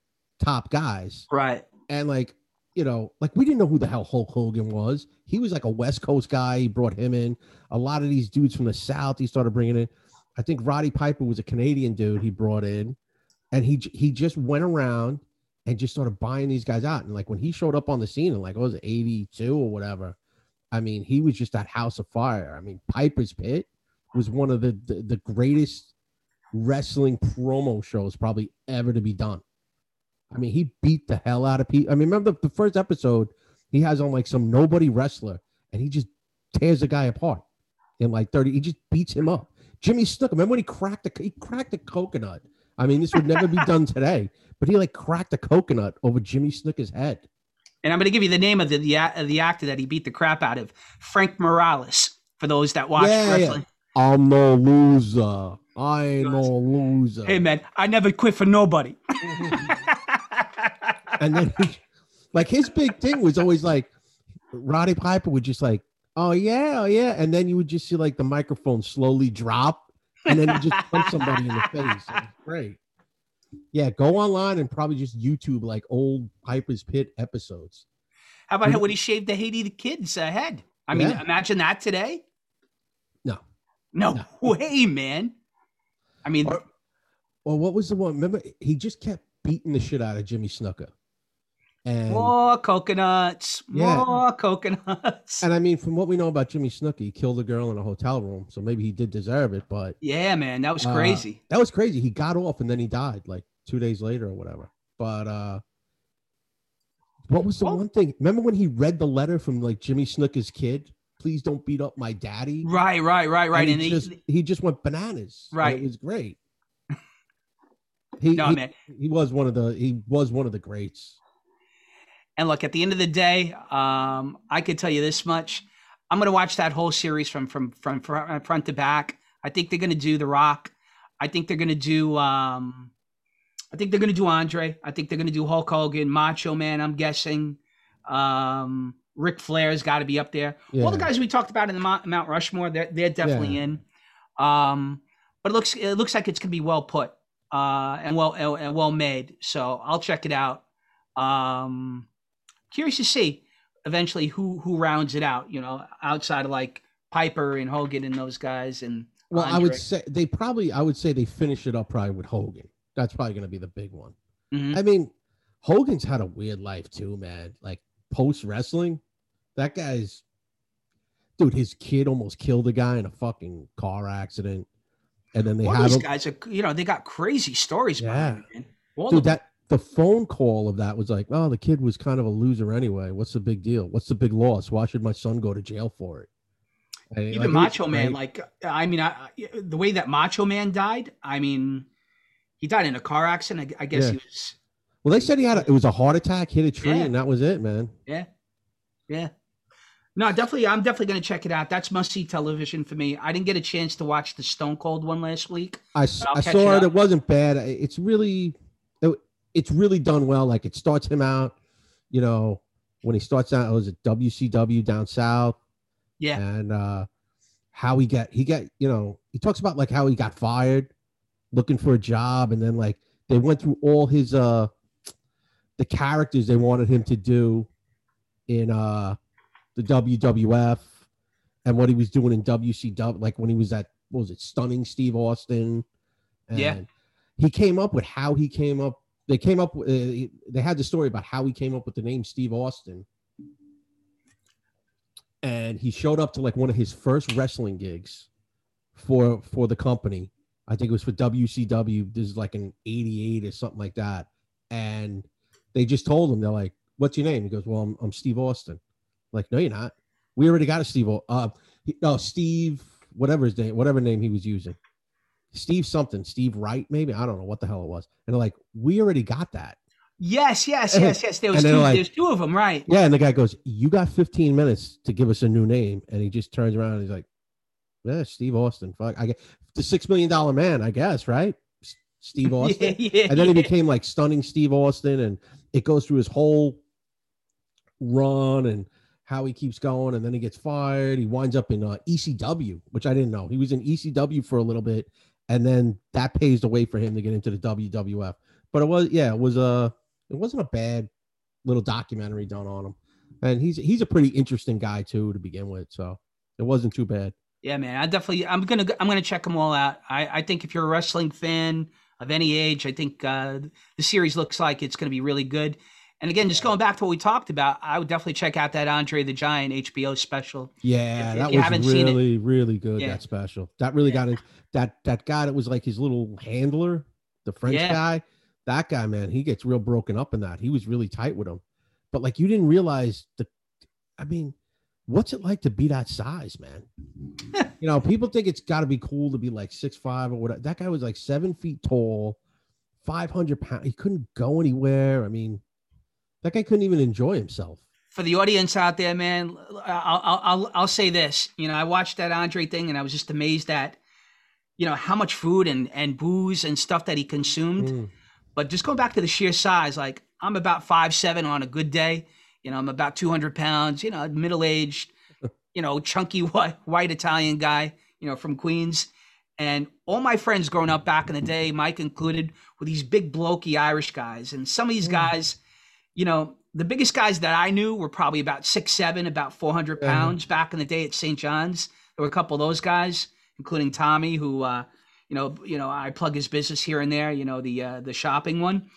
top guys. Right. And like, you know, like we didn't know who the hell Hulk Hogan was. He was like a West Coast guy. He brought him in. A lot of these dudes from the South, he started bringing in. I think Roddy Piper was a Canadian dude he brought in, and he he just went around and just started buying these guys out. And like when he showed up on the scene in like it was eighty two or whatever, I mean he was just that house of fire. I mean Piper's Pit was one of the the, the greatest wrestling promo shows probably ever to be done. I mean, he beat the hell out of people. I mean, remember the, the first episode he has on like some nobody wrestler and he just tears the guy apart in like 30. He just beats him up. Jimmy Snuka, remember when he cracked the he cracked a coconut? I mean, this would never be done today, but he like cracked a coconut over Jimmy Snuka's head. And I'm going to give you the name of the, the of the actor that he beat the crap out of, Frank Morales. For those that watch Yeah, yeah. I'm no loser. I ain't no loser. hey man, I never quit for nobody. and then like his big thing was always like Roddy Piper would just like, oh yeah, oh yeah, and then you would just see like the microphone slowly drop, and then he just punch somebody in the face. Great. Yeah, go online and probably just YouTube like old Piper's Pit episodes. How about when he shaved the Haiti the kid's uh, head? I mean, Yeah. imagine that today. No. No, way, man. I mean, Or- Well, what was the one? Remember, he just kept beating the shit out of Jimmy Snuka, and more coconuts, Yeah. more coconuts. and I mean, from what we know about Jimmy Snuka, he killed a girl in a hotel room, so maybe he did deserve it, but. yeah, man, that was Uh, crazy. that was crazy. He got off and then he died like two days later or whatever. But uh what was the Oh. one thing? Remember when he read the letter from like Jimmy Snuka's kid? Please don't beat up my daddy. right, right, right, right. And And, he he, just he just went bananas. Right. It was great. He, no, he, man. he was one of the he was one of the greats. And look, at the end of the day, um, I could tell you this much: I'm going to watch that whole series from from from fr- front to back. I think they're going to do The Rock. I think they're going to do um, I think they're going to do Andre. I think they're going to do Hulk Hogan, Macho Man. I'm guessing. Um, Ric Flair's got to be up there. Yeah. All the guys we talked about in the Mount, Mount Rushmore, they're, they're definitely in. Um, but it looks it looks like it's going to be well put uh, and well and well made. So I'll check it out. Um, curious to see eventually who who rounds it out. You know, outside of like Piper and Hogan and those guys and Well, I would say they probably. I would say they finish it up probably with Hogan. That's probably going to be the big one. Mhm. I mean, Hogan's had a weird life too, man. Like post wrestling, that guy's dude. His kid almost killed a guy in a fucking car accident, and then they All had these him. guys are you know they got crazy stories man. Dude, that the phone call of that was like, oh, the kid was kind of a loser anyway. What's the big deal? What's the big loss? Why should my son go to jail for it? And, Even like, Macho Man, like I mean, I, I- the way that Macho Man died, I mean, he died in a car accident. I, I guess Yeah. he was, well, they said he had a, it was a heart attack, hit a tree, Yeah. and that was it, man. yeah, yeah. No, definitely, I'm definitely going to check it out. That's must see television for me. I didn't get a chance to watch the Stone Cold one last week. I, I saw it it. up. It wasn't bad. It's really, it's really done well. Like it starts him out, you know, when he starts out, it was at WCW down south, Yeah, and uh how he got he got you know he talks about like how he got fired, looking for a job, and then like they went through all his uh the characters they wanted him to do in uh the WWF and what he was doing in WCW, like when he was at what was it, stunning Steve Austin. And Yeah. he came up with how he came up. They came up. with- Uh, they had the story about how he came up with the name Steve Austin. And he showed up to like one of his first wrestling gigs for for the company. I think it was for WCW. This is like an '88 or something like that. And they just told him they're like, "What's your name?" He goes, "Well, I'm, I'm Steve Austin." Like, no, you're not. We already got a Steve. Uh, he, no, Steve, whatever his name, whatever name he was using, Steve something, Steve Wright, maybe I don't know what the hell it was. And they're like, "We already got that." yes, yes, yes, yes. There was two. like- there's two of them, right? Yeah, and the guy goes, "You got 15 minutes to give us a new name," and he just turns around and he's like, "Yeah, Steve Austin. Fuck, I get the six million dollar man, I guess, right? S- Steve Austin." Yeah, yeah, and then he yeah. became like stunning Steve Austin, and it goes through his whole run and how he keeps going, and then he gets fired. He winds up in uh, ECW, which I didn't know. He was in ECW for a little bit, and then that paves the way for him to get into the WWF. But it was, yeah, it was a, it wasn't a bad little documentary done on him, and he's he's a pretty interesting guy too to begin with, so it wasn't too bad. Yeah, man. I definitely. I'm gonna. I'm gonna check them all out. I. I think if you're a wrestling fan of any age, I think uh, the series looks like it's gonna be really good. And again, just going back to what we talked about, I would definitely check out that Andre the Giant HBO special. Yeah, If- if that you was it- really, really good. Yeah. That special. That really Yeah. got in. That that guy that was like his little handler, the French Yeah. guy. That guy, man, he gets real broken up in that. He was really tight with him. But like, you didn't realize the. I mean, what's it like to be that size, man? you know, people think it's got to be cool to be like six five or whatever. That guy was like seven feet tall, five hundred pounds. He couldn't go anywhere. I mean, that guy couldn't even enjoy himself. For the audience out there, man, I'll, I'll, I'll, say this. You know, I watched that Andre thing and I was just amazed at, you know, how much food and, and booze and stuff that he consumed. Mm. But just going back to the sheer size, like I'm about five seven on a good day. You know, I'm about 200 pounds. You know, middle aged, you know, chunky white, white Italian guy. You know, from Queens. And all my friends growing up back in the day, Mike included, were these big blokey Irish guys. And some of these Mm. guys, you know, the biggest guys that I knew were probably about six seven, about 400 Uh-huh. pounds back in the day at St. John's. There were a couple of those guys, including Tommy, who uh, you know, you know, I plug his business here and there, you know, the uh, the shopping one.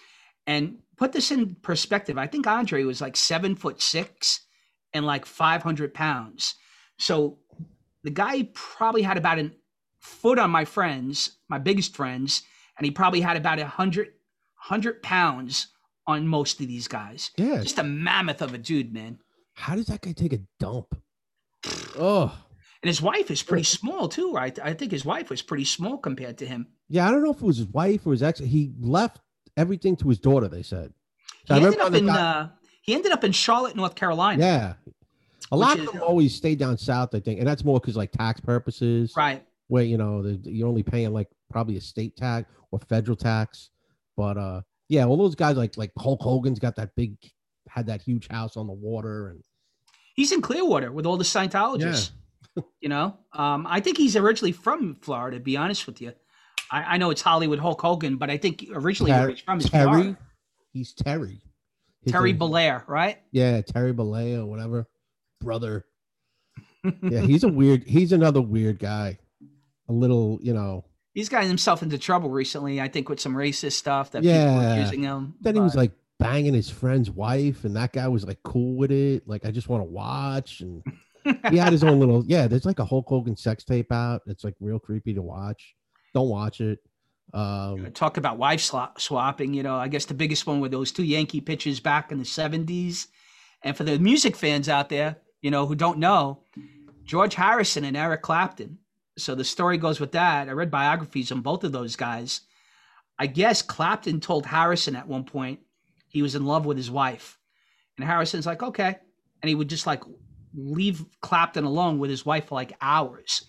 And put this in perspective. I think Andre was like seven foot six and like 500 pounds. So the guy probably had about a foot on my friends, my biggest friends, and he probably had about a hundred, hundred pounds on most of these guys. Yeah, Just a mammoth of a dude, man. How does that guy take a dump? Oh, And his wife is pretty small too, right? I think his wife was pretty small compared to him. yeah. I don't know if it was his wife or his ex. He left everything to his daughter. They said. He So I ended up in uh, he ended up in Charlotte, North Carolina. yeah, a lot Which of them always stay down south. I think, and that's more because like tax purposes, Right. where you know you're only paying like probably a state tax or federal tax. But uh, yeah, all those guys like like Hulk Hogan's got that big, had that huge house on the water, and He's in Clearwater with all the Scientologists. you know, um, I think he's originally from Florida. To be honest with you, I, I know it's Hollywood Hulk Hogan, but I think originally where Ter- he's from is Terry, Florida. he's Terry. His Terry Bollea, right? Yeah, Terry Bollea or whatever, brother. Yeah, he's a weird. He's another weird guy. A little, you know. He's gotten himself into trouble recently. I think with some racist stuff that people Yeah. were accusing him. Then he was like banging his friend's wife, and that guy was like cool with it. Like, I just want to watch. And he had his own little. Yeah, there's like a Hulk Hogan sex tape out. It's like real creepy to watch. Don't watch it. Um, talk about wife swap, swapping. You know, I guess the biggest one were those two Yankee pitchers back in the '70s. And for the music fans out there, you know, who don't know, George Harrison and Eric Clapton. So the story goes with that. I read biographies on both of those guys. I guess Clapton told Harrison at one point he was in love with his wife, and Harrison's like, okay, and he would just like leave Clapton alone with his wife for like hours.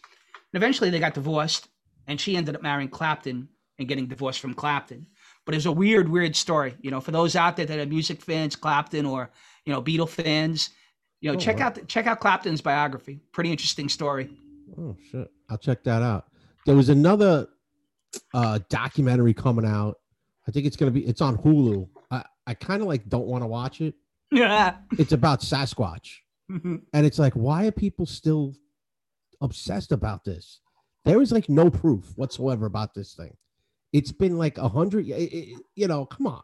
And eventually they got divorced, and she ended up marrying Clapton and getting divorced from Clapton. But it's a weird, weird story. You know, for those out there that are music fans, Clapton or you know Beatle fans, you know, Oh, check wow. out check out Clapton's biography. Pretty interesting story. Oh shit! I'll check that out. There was another uh documentary coming out. I think it's gonna be. It's on Hulu. I I kind of like don't want to watch it. Yeah. It's about Sasquatch, and it's like, why are people still obsessed about this? There is like no proof whatsoever about this thing. It's been like a hundred. y- it- it- You know, come on.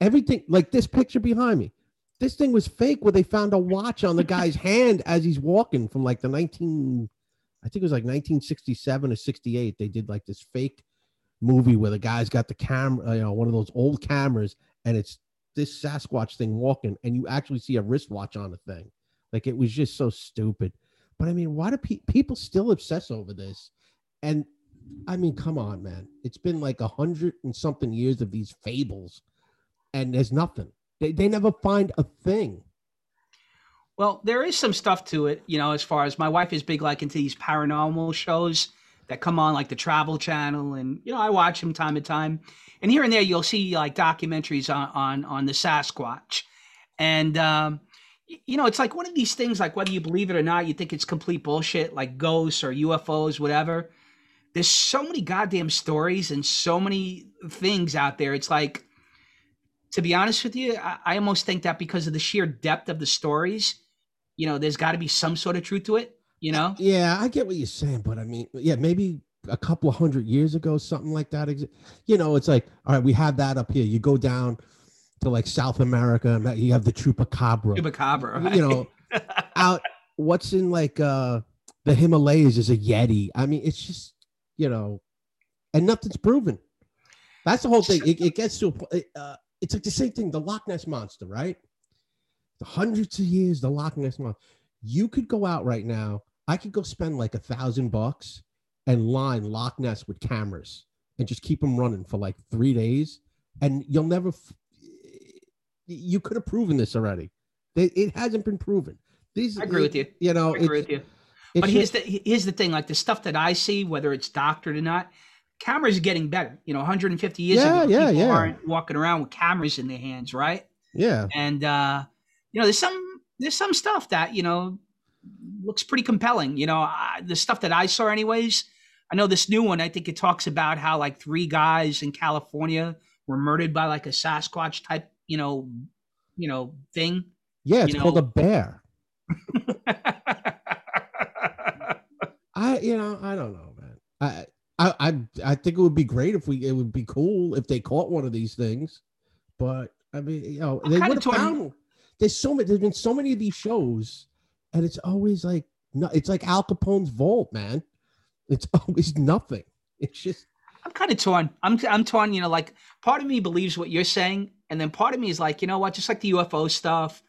Everything like this picture behind me. This thing was fake where they found a watch on the guy's hand as he's walking from like the 19 I think it was like 1967 or 68 they did like this fake movie where the guy's got the camera you know one of those old cameras and it's this Sasquatch thing walking and you actually see a wristwatch on the thing. Like it was just so stupid. But I mean why do pe- people still obsess over this? And I mean come on man. It's been like a hundred and something years of these fables and there's nothing they, they never find a thing Well, there is some stuff to it, you know, as far as my wife is big like into these paranormal shows that come on like the Travel Channel and you know, I watch them time to time. And here and there you'll see like documentaries on on on the Sasquatch. And um you know, it's like one of these things like whether you believe it or not, you think it's complete bullshit like ghosts or UFOs whatever. There's so many goddamn stories and so many things out there. It's like to be honest with you, I, I almost think that because of the sheer depth of the stories, you know, there's got to be some sort of truth to it. You know, Yeah, I get what you're saying, but I mean, yeah, maybe a couple of hundred years ago, something like that. You know, it's like, all right, we have that up here. You go down to like South America, and you have the chupacabra. Chupacabra. Right? You know, out what's in like uh the Himalayas is a yeti. I mean, it's just you know, and nothing's proven. That's the whole thing. It, it gets to a point. Uh, it's like the same thing. The Loch Ness monster, right? The hundreds of years, the Loch Ness monster. You could go out right now. I could go spend like a thousand bucks and line Loch Ness with cameras and just keep them running for like three days, and you'll never. F- you could have proven this already. It, it hasn't been proven. These, I agree with you. You know, I agree with you. But here's the here's the thing: like the stuff that I see, whether it's doctored or not, cameras are getting better. You know, 150 years Yeah, ago, yeah, people yeah. aren't walking around with cameras in their hands, right? yeah, And uh, you know, there's some there's some stuff that you know looks pretty compelling. You know, I, the stuff that I saw, anyways. I know this new one. I think it talks about how like three guys in California were murdered by like a Sasquatch type, you know, you know thing. yeah. It's called know- a bear. I, you know, I don't know, man. I, I, I, I think it would be great if we. It would be cool if they caught one of these things, but I mean, you know, I'm they would have found. There's so many. There's been so many of these shows, and it's always like no. It's like Al Capone's vault, man. It's always nothing. It's just I'm kind of torn. I'm I'm torn. You know, like part of me believes what you're saying, and then part of me is like, you know what? Just like the UFO stuff,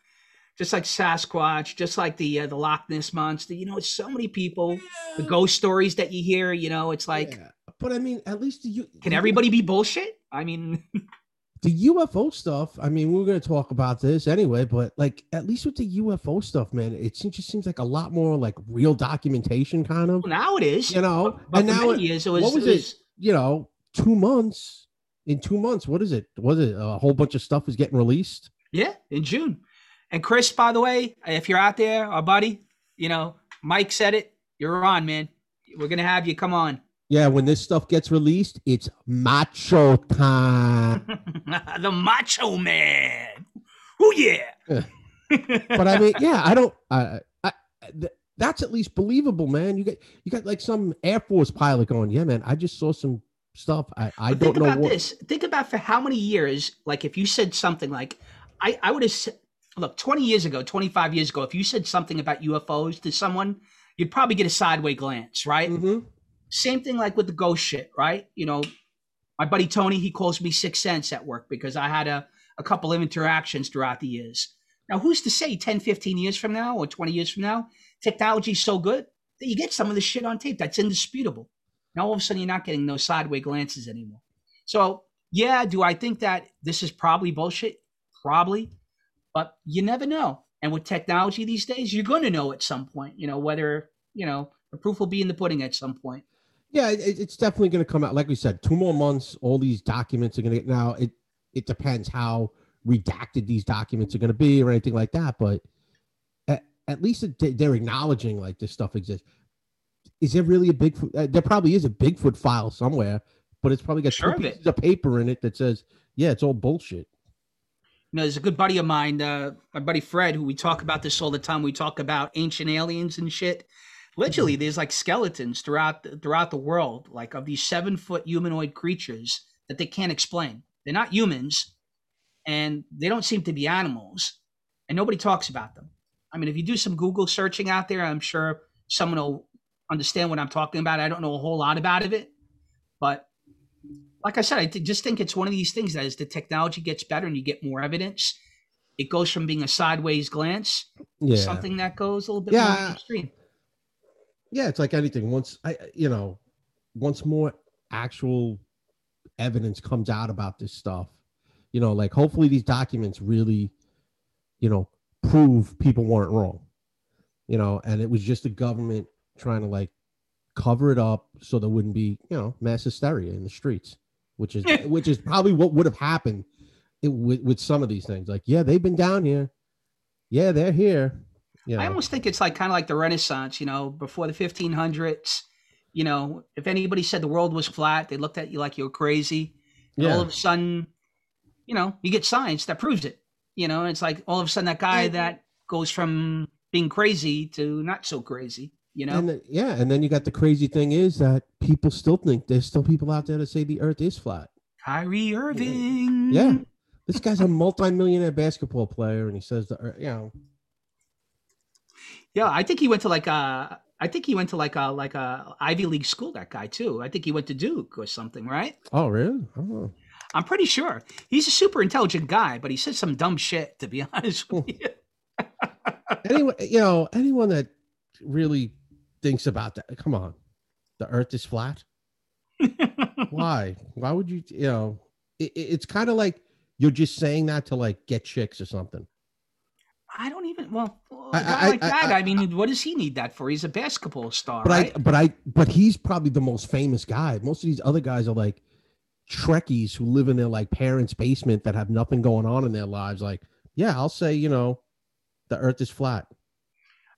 just like Sasquatch, just like the uh, the Loch Ness monster. You know, it's so many people. The ghost stories that you hear. You know, it's like, yeah. But I mean, at least the U- can everybody be bullshit? I mean, the UFO stuff, I mean, we are going to talk about this anyway, but like at least with the UFO stuff, man, it seems, just seems like a lot more like real documentation, kind of. now it is. You know, but and now it- years it was. what was it was You know, two months, in two months. What is it? Was it a whole bunch of stuff is getting released? Yeah, in June. And Chris, by the way, if you're out there, our buddy, you know, Mike said it. You're on, man. We're gonna have you come on. Yeah, when this stuff gets released, it's macho time. the Macho Man. Oh yeah. but I mean, yeah, I don't. I, I, th- that's at least believable, man. You got you got like some Air Force pilot going, yeah, man. I just saw some stuff. I I But don't think know about what. this. Think about for how many years, like if you said something like, I, I would have look, 20 years ago, 25 years ago, if you said something about UFOs to someone, you'd probably get a sideways glance, right? Mhm. Same thing like with the ghost shit, right? You know, my buddy Tony, he calls me Six Sense at work because I had a, a couple of interactions throughout the years. Now, who's to say 10, 15 years from now or 20 years from now, technology's so good that you get some of the shit on tape. That's indisputable. Now, all of a sudden, you're not getting those sideways glances anymore. So, yeah, do I think that this is probably bullshit? Probably. But you never know. And with technology these days, you're going to know at some point, you know, whether, you know, the proof will be in the pudding at some point. Yeah, it, it's definitely going to come out. Like we said, two more months. All these documents are going to get now. It it depends how redacted these documents are going to be or anything like that. But at, at least it, they're acknowledging like this stuff exists. Is there really a Bigfoot? Uh, there probably is a Bigfoot file somewhere, but it's probably got Sure two pieces of paper in it that says, "Yeah, it's all bullshit." Know, there's a good buddy of mine, uh, my buddy Fred, who we talk about this all the time. We talk about ancient aliens and shit. Literally, there's like skeletons throughout the, throughout the world, like of these seven foot humanoid creatures that they can't explain. They're not humans, and they don't seem to be animals, and nobody talks about them. I mean, if you do some Google searching out there, I'm sure someone will understand what I'm talking about. I don't know a whole lot about it, but like I said, I just think it's one of these things that as the technology gets better and you get more evidence, it goes from being a sideways glance Yeah, to something that goes a little bit Yeah. more extreme. yeah, it's like anything. Once I, you know, once more actual evidence comes out about this stuff, you know, like hopefully these documents really, you know, prove people weren't wrong, you know, and it was just the government trying to like cover it up so there wouldn't be, you know, mass hysteria in the streets, which is which is probably what would have happened it, with with some of these things. Like, yeah, they've been down here, yeah, they're here. You know, I almost think it's like kind of like the Renaissance, you know, before the 1500s. You know, if anybody said the world was flat, they looked at you like you were crazy. Yeah. all of a sudden, you know, you get science that proves it. You know, and it's like all of a sudden that guy that goes from being crazy to not so crazy. You know, And then, yeah, and then you got the crazy thing is that people still think there's still people out there that say the Earth is flat. Kyrie Irving. Yeah, this guy's a multimillionaire basketball player, and he says the Earth, you know, Yeah, I think he went to like a. I think he went to like a like a Ivy League school. That guy too. I think he went to Duke or something, right? oh really? Oh, I'm pretty sure he's a super intelligent guy, but he said some dumb shit. To be honest with hmm. you, anyone, you know, anyone that really thinks about that, come on, the Earth is flat. Why? Why would you? You know, it, it- it's kind of like you're just saying that to like get chicks or something. I don't even. Well, I- I- like I- that. I- I, mean, what does he need that for? He's a basketball star, But right? I, but I, but he's probably the most famous guy. Most of these other guys are like Trekkies who live in their like parents' basement that have nothing going on in their lives. Like, yeah, I'll say, you know, the Earth is flat.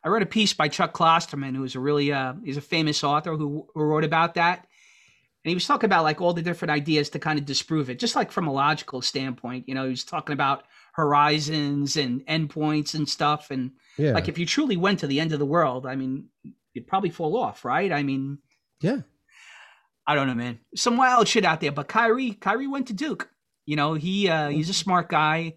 I read a piece by Chuck Klosterman, who's a really uh, he's a famous author who, who wrote about that, and he was talking about like all the different ideas to kind of disprove it, just like from a logical standpoint. You know, he was talking about horizons and endpoints and stuff, and Yeah, like if you truly went to the end of the world, I mean, you'd probably fall off, right? I mean, yeah, I don't know, man. Some wild shit out there. But Kyrie, Kyrie went to Duke. You know, he uh, he's a smart guy,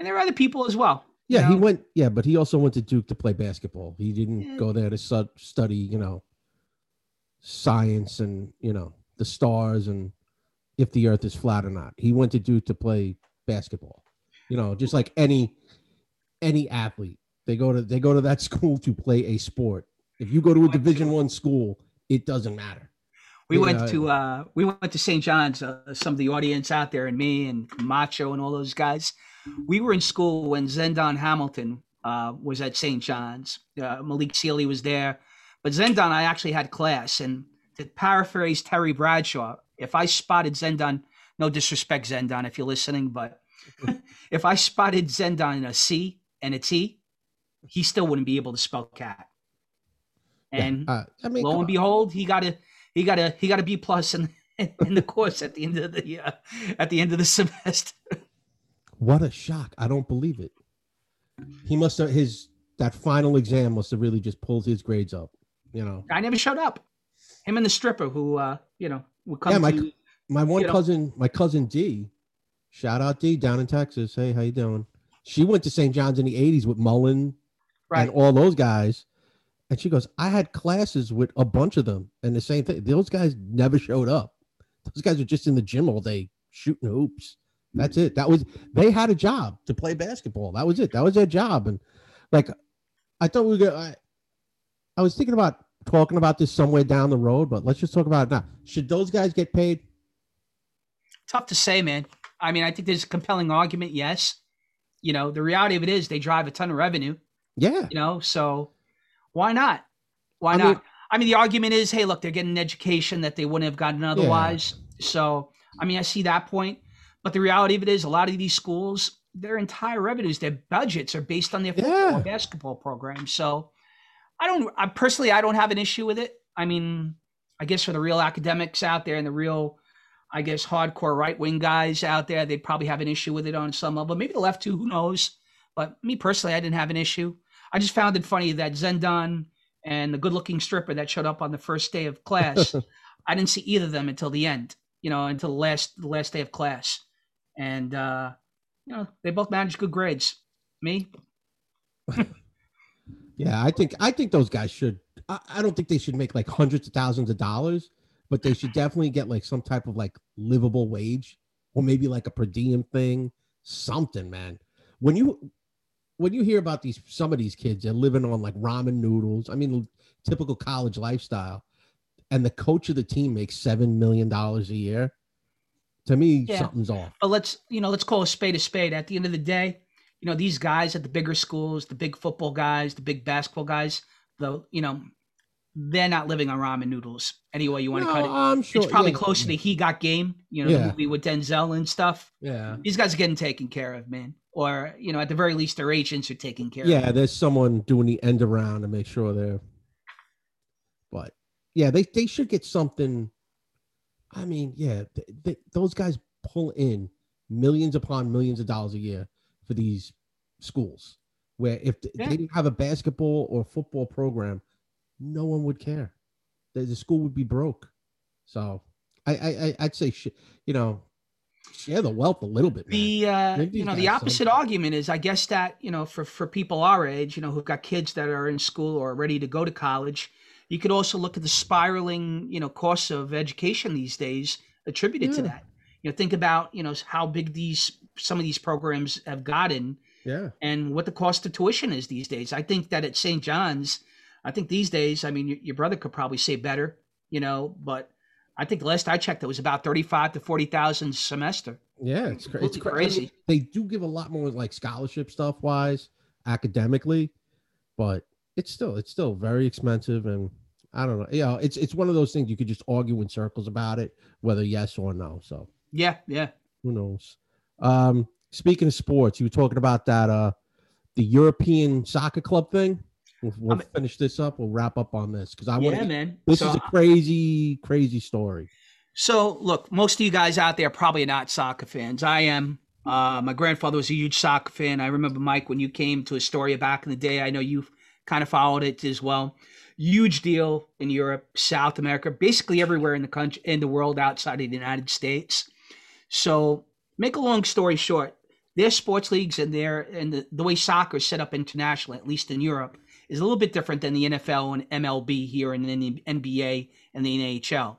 and there are other people as well. Yeah. He went, yeah, but he also went to Duke to play basketball. He didn't Yeah. go there to su- study, you know, science and you know the stars and if the Earth is flat or not. He went to Duke to play basketball. You know, just like any any athlete, they go to they go to that school to play a sport. If you go to a Division One school, it doesn't matter. We went I- to uh, we went to St. John's. Uh, some of the audience out there, and me and Macho and all those guys. We were in school when Zendon Hamilton uh, was at St. John's. Uh, Malik Sealy was there, but Zendon, I actually had class. And to paraphrase Terry Bradshaw, if I spotted Zendon no disrespect, Zendon, if you're listening, but if I spotted Zendon in a C and a T, he still wouldn't be able to spell cat. And Yeah, uh, I mean, lo and behold, he got a he got a he got a B plus in in the course at the end of the uh, at the end of the semester. What a shock! I don't believe it. He must have his that final exam must have really just pulled his grades up. You know, I never showed up. Him and the stripper who uh you know would come Yeah, my to my one You know- cousin, my cousin D, shout out D down in Texas. Hey, how you doing? She went to St. John's in the '80s with Mullin right. and all those guys. And she goes, I had classes with a bunch of them, and the same thing. Those guys never showed up. Those guys are just in the gym all day shooting hoops. That's it. That was they had a job to play basketball. That was it. That was their job. And like, I thought we were gonna. I, I was thinking about talking about this somewhere down the road, but let's just talk about it now. Should those guys get paid? Tough to say, man. I mean, I think there's a compelling argument. Yes, you know the reality of it is they drive a ton of revenue. Yeah. You know, so why not? Why I not? mean- I mean, the argument is, hey, look, they're getting an education that they wouldn't have gotten otherwise. So, I mean, I see that point. But the reality of it is, a lot of these schools, their entire revenues, their budgets are based on their football Yeah. basketball programs. So, I don't, I personally, I don't have an issue with it. I mean, I guess for the real academics out there and the real, I guess, hardcore right wing guys out there, they'd probably have an issue with it on some level. Maybe the left too, who knows? But me personally, I didn't have an issue. I just found it funny that Zendon and the good looking stripper that showed up on the first day of class, I didn't see either of them until the end, you know, until the last the last day of class. And uh, you know, they both managed good grades. Me, Yeah, I think I think those guys should. I, I don't think they should make like hundreds of thousands of dollars, but they should definitely get like some type of like livable wage, or maybe like a per diem thing, something, man. When you when you hear about these some of these kids, they're living on like ramen noodles. I mean, typical college lifestyle, and the coach of the team makes seven million dollars a year. To me, Yeah. something's off. but let's you know, let's call a spade a spade. At the end of the day, you know, these guys at the bigger schools, the big football guys, the big basketball guys, the you know, they're not living on ramen noodles. anyway you want to cut it. I'm sure It's probably yeah, closer to He Got Game, you know, Yeah. the movie with Denzel and stuff. Yeah, These guys are getting taken care of, man. Or, you know, at the very least, their agents are taking care of yeah. There's someone doing the end around to make sure they're. But yeah, they they should get something. I mean, yeah, th th those guys pull in millions upon millions of dollars a year for these schools. Where if th- Yeah. they didn't have a basketball or football program, no one would care. The, the school would be broke. So I I I- I'd say sh- you know share the wealth a little bit. Man. The uh, you know the opposite some- argument is I guess that you know for for people our age you know who've got kids that are in school or ready to go to college, you could also look at the spiraling you know costs of education these days attributed to mm. that. You know think about you know how big these some of these programs have gotten yeah. and what the cost of tuition is these days. I think that at St. John's, I think these days, I mean, your, your brother could probably say better, you know, but I think the last I checked, it was about thirty-five to forty thousand semester. Yeah, it's, cra- it's cra- I mean, crazy. they do give a lot more like scholarship stuff wise, academically, but it's still it's still very expensive and I don't know. You know, it's it's one of those things you could just argue in circles about it, whether yes or no. So Yeah, yeah. who knows? Um, speaking of sports, you were talking about that uh the European soccer club thing. We'll, we'll mean- finish this up. We'll wrap up on this because I want yeah, to. man. This so, is a crazy, crazy story. so, look, most of you guys out there probably not soccer fans. I am. Uh, my grandfather was a huge soccer fan. I remember Mike when you came to Astoria back in the day. I know you've kind of followed it as well. Huge deal in Europe, South America, basically everywhere in the country, in the world outside of the United States. So, make a long story short, their sports leagues and their and the, the way soccer is set up internationally, at least in Europe, is a little bit different than the NFL and MLB here and then the NBA and the NHL.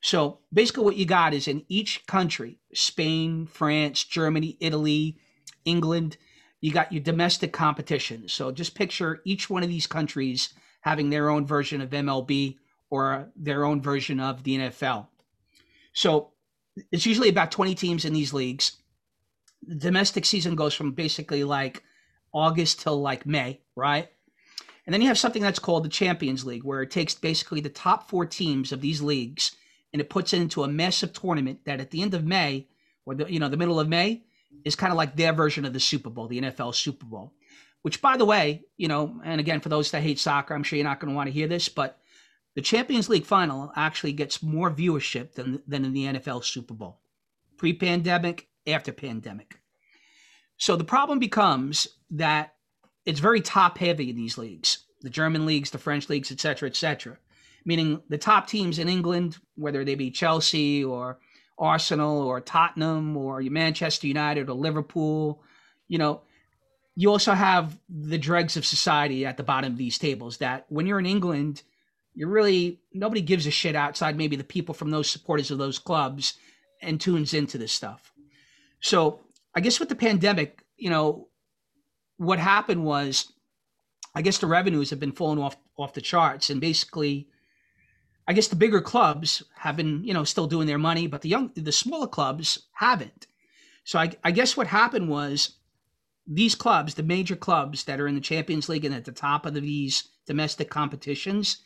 So basically, what you got is in each country Spain, France, Germany, Italy, England you got your domestic competition. So just picture each one of these countries having their own version of MLB or their own version of the NFL. So it's usually about 20 teams in these leagues. The domestic season goes from basically like August till like May, right? And then you have something that's called the Champions League, where it takes basically the top four teams of these leagues and it puts it into a massive tournament that at the end of May, or the you know the middle of May is kind of like their version of the Super Bowl, the NFL Super Bowl. Which, by the way, you know, and again for those that hate soccer, I'm sure you're not going to want to hear this, but the Champions League final actually gets more viewership than than in the NFL Super Bowl, pre-pandemic, after pandemic. So the problem becomes that it's very top heavy in these leagues, the German leagues, the French leagues, et cetera, et cetera. Meaning the top teams in England, whether they be Chelsea or Arsenal or Tottenham or Manchester United or Liverpool, you know, you also have the dregs of society at the bottom of these tables that when you're in England, you're really nobody gives a shit outside maybe the people from those supporters of those clubs and tunes into this stuff. So I guess with the pandemic, you know, what happened was I guess the revenues have been falling off off the charts and basically I guess the bigger clubs have been, you know, still doing their money, but the young the smaller clubs haven't. So I, I guess what happened was these clubs, the major clubs that are in the Champions League and at the top of these domestic competitions,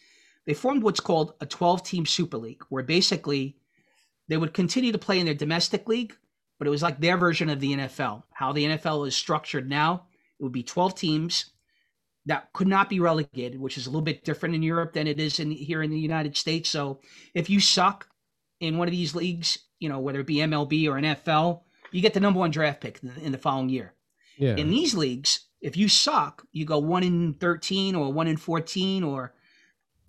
they formed what's called a 12 team Super League, where basically they would continue to play in their domestic league, but it was like their version of the NFL. How the NFL is structured now, it would be 12 teams that could not be relegated, which is a little bit different in Europe than it is in here in the United States. So if you suck in one of these leagues, you know, whether it be MLB or NFL, you get the number one draft pick in the, following year. Yeah. In these leagues, if you suck, you go one in 13 or one in 14 or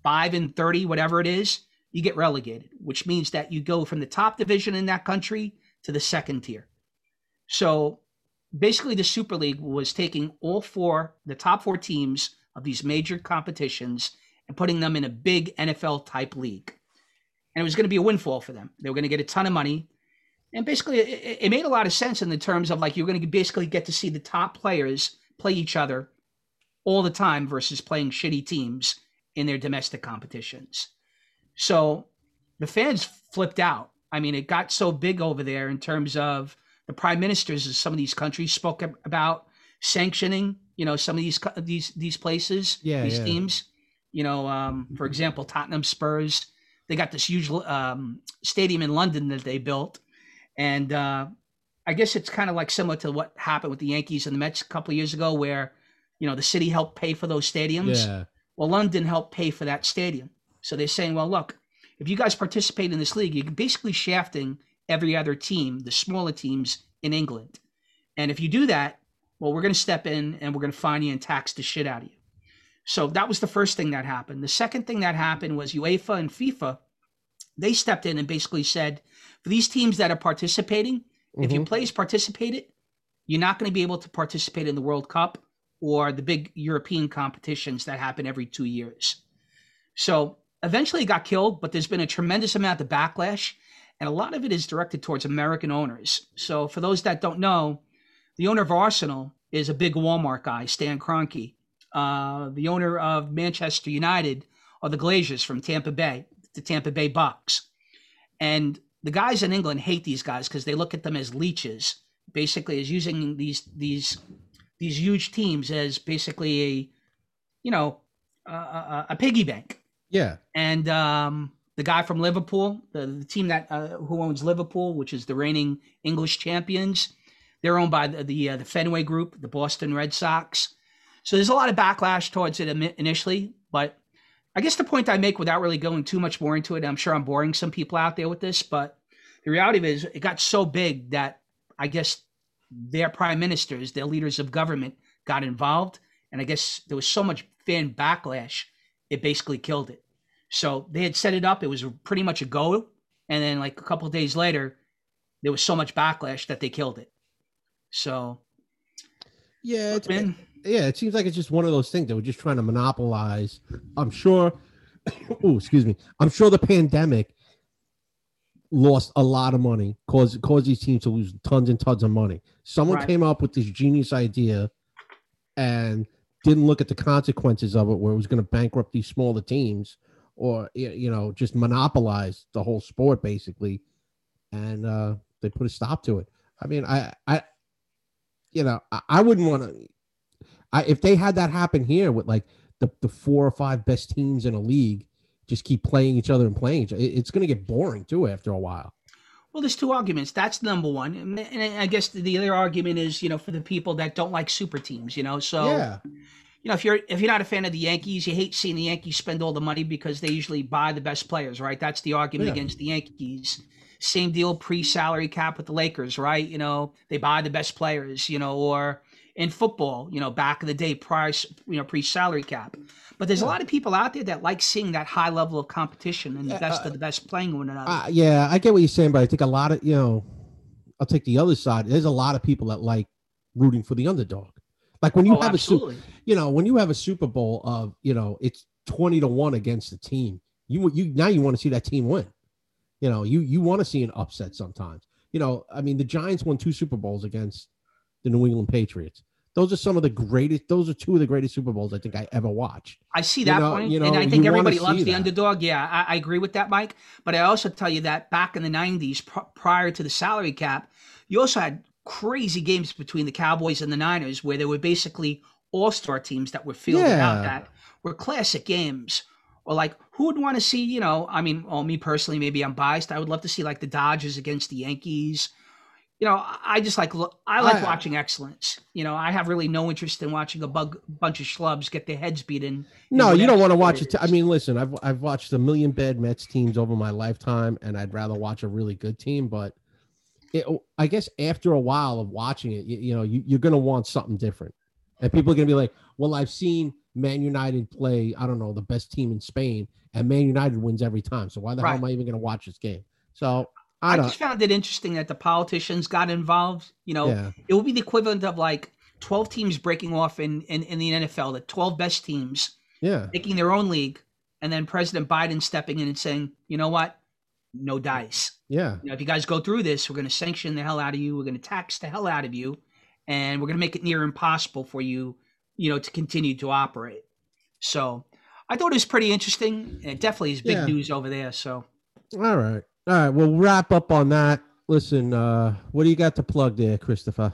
five and 30, whatever it is, you get relegated, which means that you go from the top division in that country to the second tier. So basically, the Super League was taking all four, the top four teams of these major competitions and putting them in a big NFL type league. And it was going to be a windfall for them. They were going to get a ton of money. And basically, it, it made a lot of sense in the terms of like you're going to basically get to see the top players play each other all the time versus playing shitty teams in their domestic competitions. So the fans flipped out. I mean, it got so big over there in terms of the prime ministers of some of these countries spoke about sanctioning, you know, some of these these these places, yeah, these yeah. teams. You know, um, for example, Tottenham Spurs. They got this huge um, stadium in London that they built, and uh, I guess it's kind of like similar to what happened with the Yankees and the Mets a couple of years ago, where you know the city helped pay for those stadiums. Yeah. Well, London helped pay for that stadium. So they're saying, well, look, if you guys participate in this league, you're basically shafting every other team, the smaller teams in England. And if you do that, well, we're going to step in and we're going to fine you and tax the shit out of you. So that was the first thing that happened. The second thing that happened was UEFA and FIFA, they stepped in and basically said, for these teams that are participating, if your mm-hmm. players participated, you're not going to be able to participate in the World Cup or the big European competitions that happen every two years. So eventually it got killed, but there's been a tremendous amount of backlash, and a lot of it is directed towards American owners. So for those that don't know, the owner of Arsenal is a big Walmart guy, Stan Kroenke. Uh, the owner of Manchester United are the Glazers from Tampa Bay, the Tampa Bay Bucks. And the guys in England hate these guys because they look at them as leeches, basically as using these these these huge teams as basically a, you know, a, a, a piggy bank. Yeah. And um, the guy from Liverpool, the, the team that uh, who owns Liverpool, which is the reigning English champions, they're owned by the the, uh, the Fenway Group, the Boston Red Sox. So there's a lot of backlash towards it initially, but I guess the point I make without really going too much more into it, I'm sure I'm boring some people out there with this, but the reality of it is it got so big that I guess their prime ministers, their leaders of government got involved. And I guess there was so much fan backlash, it basically killed it. So they had set it up, it was pretty much a go. And then, like a couple of days later, there was so much backlash that they killed it. So, Yeah. It's, man, yeah. It seems like it's just one of those things that we're just trying to monopolize. I'm sure. oh, excuse me. I'm sure the pandemic lost a lot of money, caused caused these teams to lose tons and tons of money. Someone Right. came up with this genius idea and didn't look at the consequences of it, where it was going to bankrupt these smaller teams, or you know, just monopolize the whole sport basically, and uh, they put a stop to it. I mean, I, I, you know, I, I wouldn't want to. I if they had that happen here with like the the four or five best teams in a league just keep playing each other and playing each other, it's going to get boring too after a while. Well, there's two arguments. That's number one, and, I guess the, the other argument is, you know, for the people that don't like super teams, you know. So, yeah, you know, if you're if you're not a fan of the Yankees, you hate seeing the Yankees spend all the money because they usually buy the best players, right? That's the argument Yeah. against the Yankees. Same deal pre-salary cap with the Lakers, right? You know, they buy the best players, you know, or in football, you know, back in the day, price, you know, pre-salary cap. But there's a lot of people out there that like seeing that high level of competition and the Yeah, best uh, of the best playing one another. uh, yeah, I get what you're saying, but I think a lot of you know, I'll take the other side. There's a lot of people that like rooting for the underdog. Like when you oh, have a super, you know, when you have a Super Bowl of you know it's twenty to one against the team, you you now you want to see that team win. You know, you you want to see an upset sometimes. You know, I mean, the Giants won two Super Bowls against the New England Patriots. Those are some of the greatest. Those are two of the greatest Super Bowls I think I ever watched. I see You that know- point, you and I think everybody loves the that. underdog. Yeah, I, I agree with that, Mike. But I also tell you that back in the '90s, pr- prior to the salary cap, you also had crazy games between the Cowboys and the Niners, where there were basically all-star teams that were fielded out. That were classic games. Or like, who would want to see? You know, I mean, well, me personally, maybe I'm biased. I would love to see like the Dodgers against the Yankees. You know, I just like look. I like I- watching excellence. You know, I have really no interest in watching a bug, bunch of schlubs get their heads beaten. No, you don't want to watch it. it. I mean, listen, I've I've watched a million bad Mets teams over my lifetime, and I'd rather watch a really good team. But it, oh, I guess after a while of watching it, you, you know, you, you're going to want something different, and people are going to be like, "Well, I've seen Man United play. I don't know the best team in Spain, and Man United wins every time. So why the Right. hell am I even going to watch this game?" So I I just found it interesting that the politicians got involved. You know, yeah, it would be the equivalent of like 12 teams breaking off in, in, in the NFL, the 12 best teams yeah, making their own league, and then President Biden stepping in and saying, you know what? No dice. yeah. You know, if you guys go through this, we're going to sanction the hell out of you. We're going to tax the hell out of you, and we're going to make it near impossible for you, you know, to continue to operate. So I thought it was pretty interesting. And it definitely is big Yeah. news over there. So All right, all right. We'll wrap up on that. Listen, uh, what do you got to plug there, Christopher?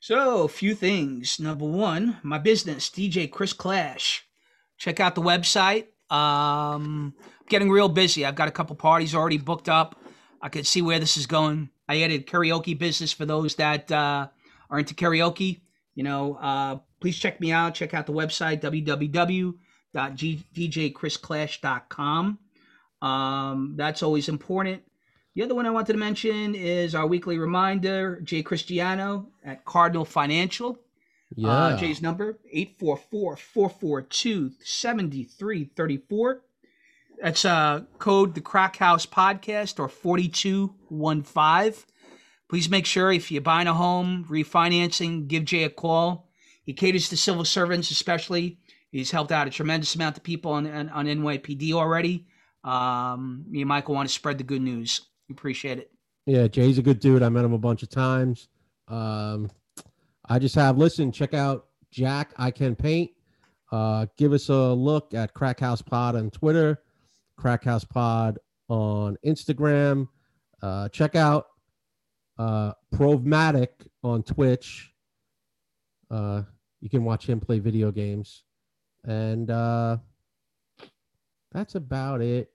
So, a few things. Number one, my business, DJ Chris Clash. Check out the website. Um, getting real busy. I've got a couple parties already booked up. I can see where this is going. I added karaoke business for those that uh, are into karaoke. You know, uh, please check me out. Check out the website www.djchrisclash.com. Um, that's always important. The other one I wanted to mention is our weekly reminder, Jay Cristiano at Cardinal Financial. Yeah, Uh, Jay's number, 844-442-7334. That's uh, code the Crack House Podcast or 4215. Please make sure if you're buying a home, refinancing, give Jay a call. He caters to civil servants, especially. He's helped out a tremendous amount of people on, on, on NYPD already. Um, me and Michael want to spread the good news. We appreciate it. Yeah, Jay's a good dude. I met him a bunch of times. Um, I just have listen, check out Jack I Can Paint. Uh, give us a look at Crack House Pod on Twitter, Crack House Pod on Instagram. Uh, check out uh, Provmatic on Twitch. Uh, you can watch him play video games, and uh, that's about it.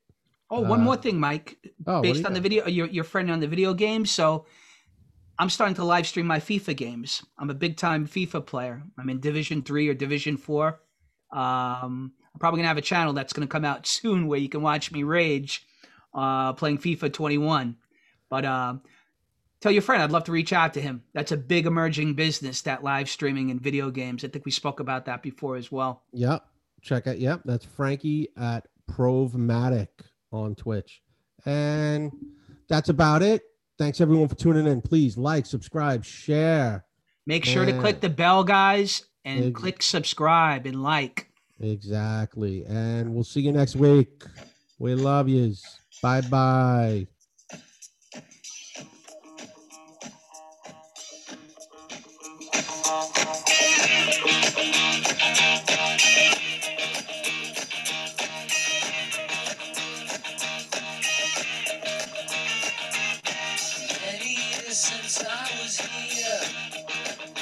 Oh, one Uh, more thing, Mike. Oh, based on the video, your your friend on the video games. So I'm starting to live stream my FIFA games. I'm a big time FIFA player. I'm in Division Three or Division Four. Um, I'm probably gonna have a channel that's gonna come out soon where you can watch me rage uh, playing FIFA 21. But uh, tell your friend I'd love to reach out to him. That's a big emerging business, that live streaming and video games. I think we spoke about that before as well. Yep. Check it. Yep. That's Frankie at Provmatic on Twitch. And that's about it. Thanks everyone for tuning in. Please like, subscribe, share. Make sure to click the bell, guys, and Ex- click subscribe and like. Exactly. And we'll see you next week. We love yous. Bye bye.